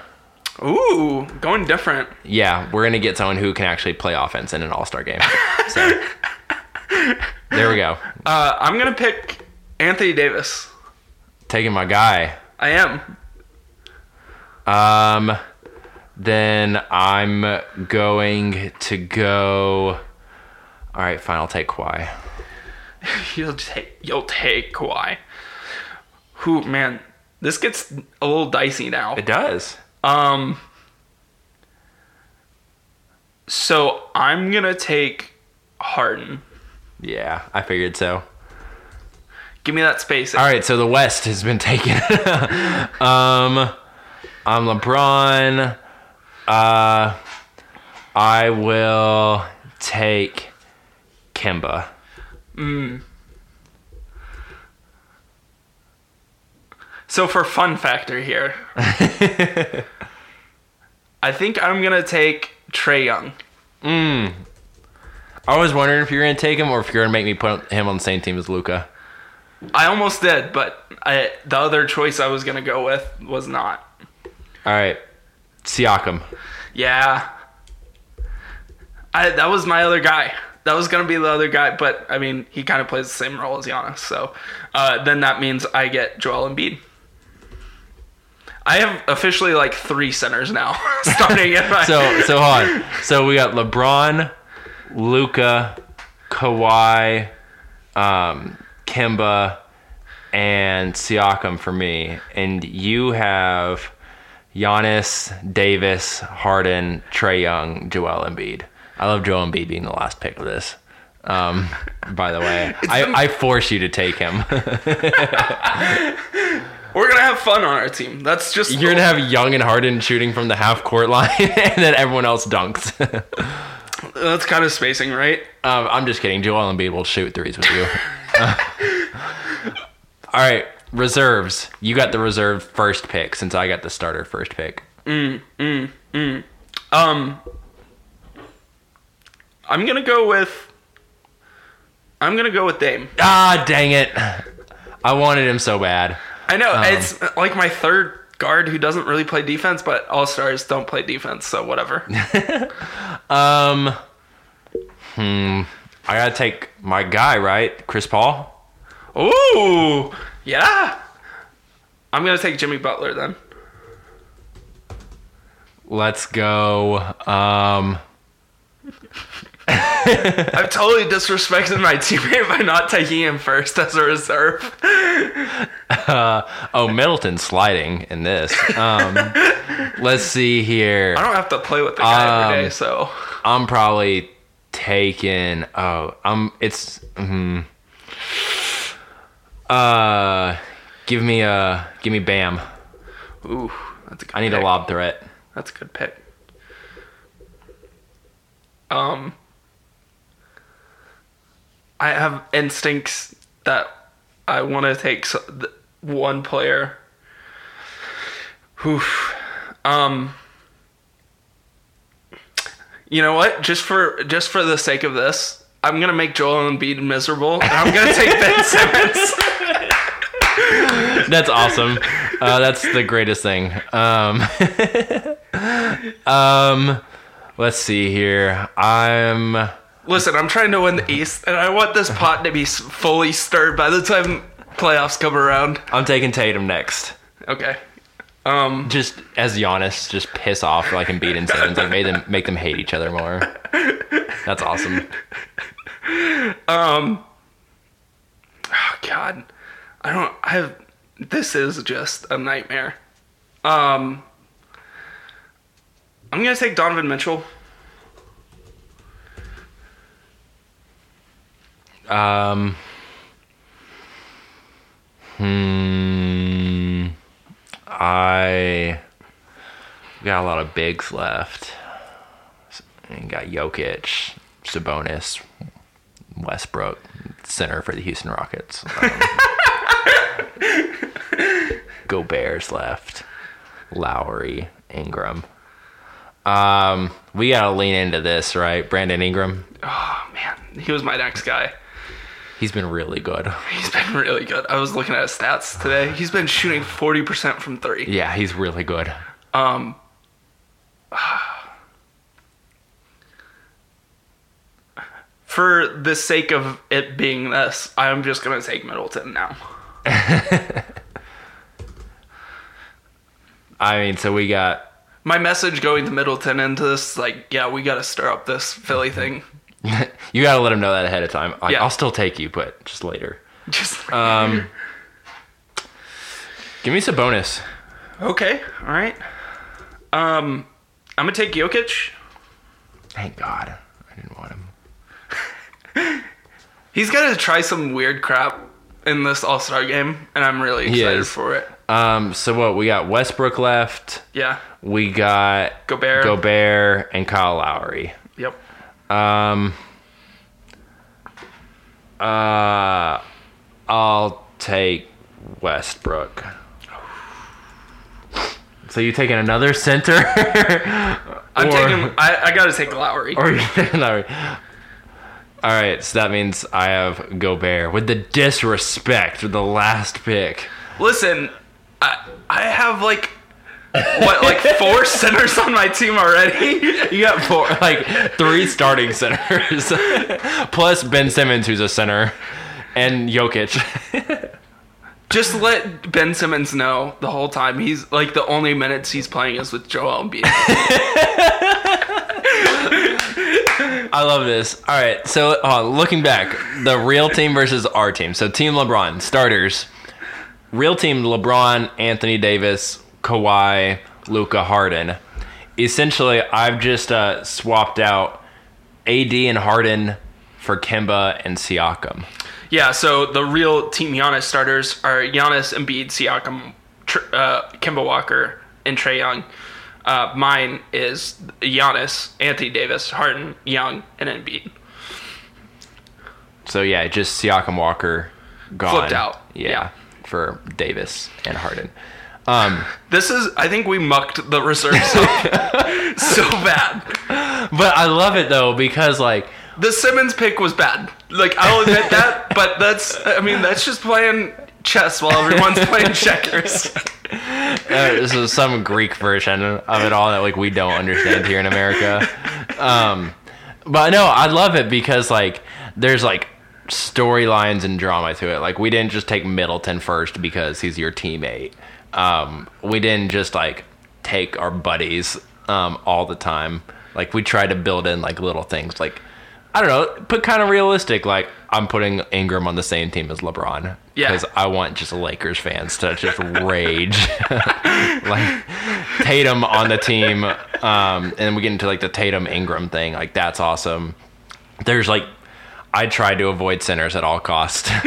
Ooh, going different. Yeah, we're gonna get someone who can actually play offense in an All Star game. So there we go. Uh, I'm gonna pick Anthony Davis. Taking my guy. I am. Um, then I'm going to go. All right, fine. I'll take Kawhi. You'll take you'll take Kawhi. Who man, this gets a little dicey now. It does. Um so I'm gonna take Harden. Yeah, I figured so. Give me that space. All right, so the West has been taken. um, I'm LeBron. Uh, I will take Kemba. Mm. So for fun factor here, I think I'm gonna take Trae Young. Mm. I was wondering if you're gonna take him or if you're gonna make me put him on the same team as Luka. I almost did, but I, the other choice I was gonna go with was not. All right, Siakam. Yeah. I that was my other guy. That was gonna be the other guy, but I mean he kind of plays the same role as Giannis, so uh, then that means I get Joel Embiid. I have officially like three centers now, starting at my. So so on. So we got LeBron, Luka, Kawhi, um, Kemba, and Siakam for me, and you have Giannis, Davis, Harden, Trae Young, Joel Embiid. I love Joel Embiid being the last pick of this. Um, by the way, I, I force you to take him. We're gonna have fun on our team. That's just You're gonna have Young and Harden shooting from the half court line, and then everyone else dunks. that's kind of spacing, right? Um, I'm just kidding. Joel Embiid will shoot threes with you. Uh, all right, reserves. You got the reserve first pick since I got the starter first pick. Um, I'm gonna go with. I'm gonna go with Dame. Ah, dang it! I wanted him so bad. I know it's like my third guard who doesn't really play defense, but all stars don't play defense, so whatever. Um, hmm. I gotta take my guy, right? Chris Paul. Ooh, yeah. I'm gonna take Jimmy Butler then. Let's go. Um, I've totally disrespected my teammate by not taking him first as a reserve. oh, Middleton sliding in this. Um, let's see here. I don't have to play with the guy every Um, day, so I'm probably taking. Oh, I'm. It's. hmm Uh, give me a. Give me Bam. ooh, that's a good I need pick. a lob threat. That's a good pick. Um, I have instincts that I want to take one player. Oof. Um. You know what? Just for just for the sake of this, I'm gonna make Joel Embiid miserable, and I'm gonna take Ben Simmons. That's awesome. Uh, that's the greatest thing. Um, um, let's see here. I'm. Listen, I'm trying to win the East, and I want this pot to be fully stirred by the time playoffs come around. I'm taking Tatum next. Okay. Um, Just as Giannis, just piss off like Embiid and Simmons, like make them make them hate each other more. That's awesome. Um. oh God, I don't. I have. This is just a nightmare. Um, I'm gonna take Donovan Mitchell. Um. Hmm. I got a lot of bigs left. And got Jokic, Sabonis, Westbrook, center for the Houston Rockets. Um, Gobert's left. Lowry, Ingram. Um, we gotta lean into this, right? Brandon Ingram. Oh man, he was my next guy. He's been really good. He's been really good. I was looking at his stats today. He's been shooting 40% from three. Yeah, he's really good. Um, for the sake of it being this, I'm just gonna take Middleton now. I mean, so we got My message going to Middleton into this, like, yeah, we got to stir up this Philly thing. You gotta let him know that ahead of time. Like, Yeah. I'll still take you, but just later. Just Um, give me some bonus. okay, all right. Um, I'm gonna take Jokic. Thank God, I didn't want him. He's gonna try some weird crap in this All Star game, and I'm really excited for it. Um, so what? We got Westbrook left. Yeah. We got Gobert. Gobert and Kyle Lowry. Um, uh, I'll take Westbrook. So you taking another center? I'm Or- taking. I, I gotta take Lowry. Or Lowry? All right, so that means I have Gobert with the disrespect for the last pick. Listen, I I have like what like four centers on my team already. You got four, like three starting centers, plus Ben Simmons, who's a center, and Jokic. Just let Ben Simmons know the whole time he's like the only minutes he's playing is with Joel Embiid. I love this. All right, so uh, looking back, the real team versus our team. So Team LeBron starters, real team LeBron, Anthony Davis, Kawhi, Luka Harden. Essentially, I've just uh, swapped out AD and Harden for Kemba and Siakam. yeah, so the real team Giannis starters are Giannis, Embiid, Siakam, uh, Kemba Walker, and Trae Young. Uh, mine is Giannis, Anthony Davis, Harden, Young, and Embiid. So yeah, just Siakam Walker gone. Flipped out. Yeah, Yeah. for Davis and Harden. Um, This is, I think we mucked the reserves up so bad. but I love it though because like The Simmons pick was bad. Like I'll admit that, but that's I mean that's just playing chess while everyone's playing checkers. uh, this is some Greek version of it all that like we don't understand here in America. Um, but no, I love it because like there's like storylines and drama to it. Like we didn't just take Middleton first because he's your teammate. Um, we didn't just like take our buddies um, all the time. Like we tried to build in like little things like I don't know, put kind of realistic. Like I'm putting Ingram on the same team as LeBron. Yeah. Because I want just Lakers fans to just rage. like Tatum on the team, um, and we get into like the Tatum Ingram thing. Like that's awesome. There's like I tried to avoid centers at all cost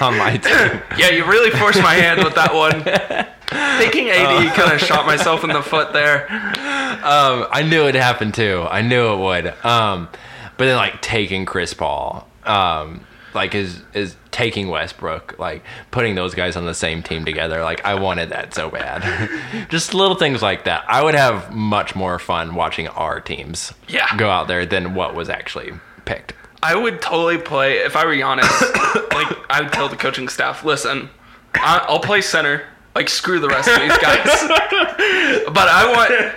on my team. Yeah, you really forced my hand with that one. Thinking AD kind of shot myself in the foot there. Um, I knew it happened too. I knew it would. Um, but then like taking Chris Paul, um, like is is taking Westbrook, like putting those guys on the same team together. Like I wanted that so bad. Just little things like that. I would have much more fun watching our teams Yeah. go out there than what was actually picked. I would totally play if I were Giannis. like I would tell the coaching staff, listen, I- I'll play center. Like screw the rest of these guys. but I want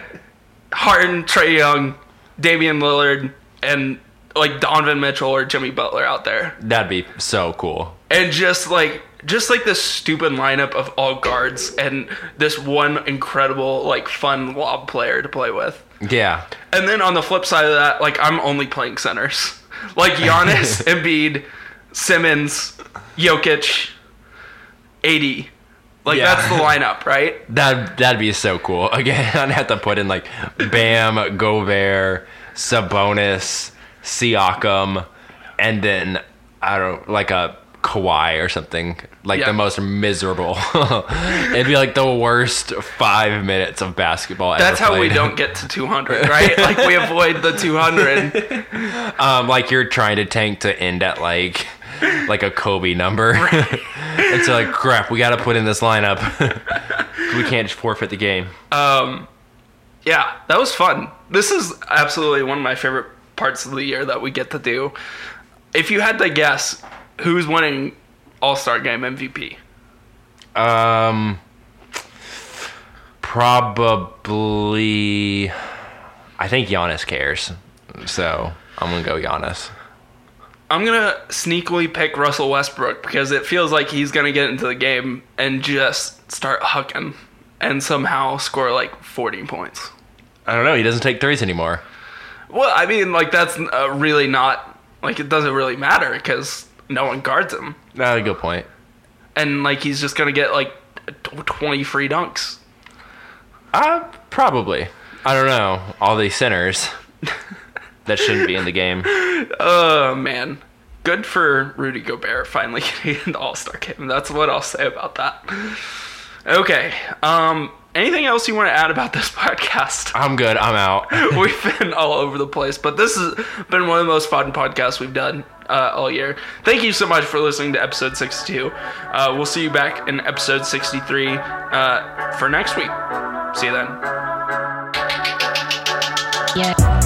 Harden, Trae Young, Damian Lillard, and like Donovan Mitchell or Jimmy Butler out there, That'd be so cool. and just like just like this stupid lineup of all guards and this one incredible like fun lob player to play with. Yeah. And then on the flip side of that, like I'm only playing centers. Like Giannis, Embiid, Simmons, Jokic, AD. Like Yeah. that's the lineup, right? That that'd be so cool. Again, I'd have to put in like Bam, Gobert, Sabonis, Siakam, and then I don't like a Kawhi or something, like Yeah. the most miserable. It'd be like the worst five minutes of basketball. ever That's how we don't get to 200, right? like we avoid the 200. Um, like you're trying to tank to end at like like a Kobe number. and so like crap, we got to put in this lineup. we can't just forfeit the game. Yeah, that was fun. This is absolutely one of my favorite parts of the year that we get to do. If you had to guess who's winning All Star Game MVP, Um, probably. I think Giannis cares, so I'm gonna go Giannis. I'm gonna sneakily pick Russell Westbrook because it feels like he's gonna get into the game and just start hucking and somehow score like 40 points. I don't know. He doesn't take threes anymore. Well, I mean, like that's uh, really not like it doesn't really matter because no one guards him, That's a good point. and like he's just gonna get like 20 free dunks. Uh, probably. I don't know. All these sinners that shouldn't be in the game. Oh man, good for Rudy Gobert finally getting in the All Star game. That's what I'll say about that. Okay. Um. Anything else you want to add about this podcast? I'm good. I'm out. we've been all over the place, but this has been one of the most fun podcasts we've done uh, all year. Thank you so much for listening to episode 62. Uh, we'll see you back in episode 63 uh, for next week. See you then. Yeah.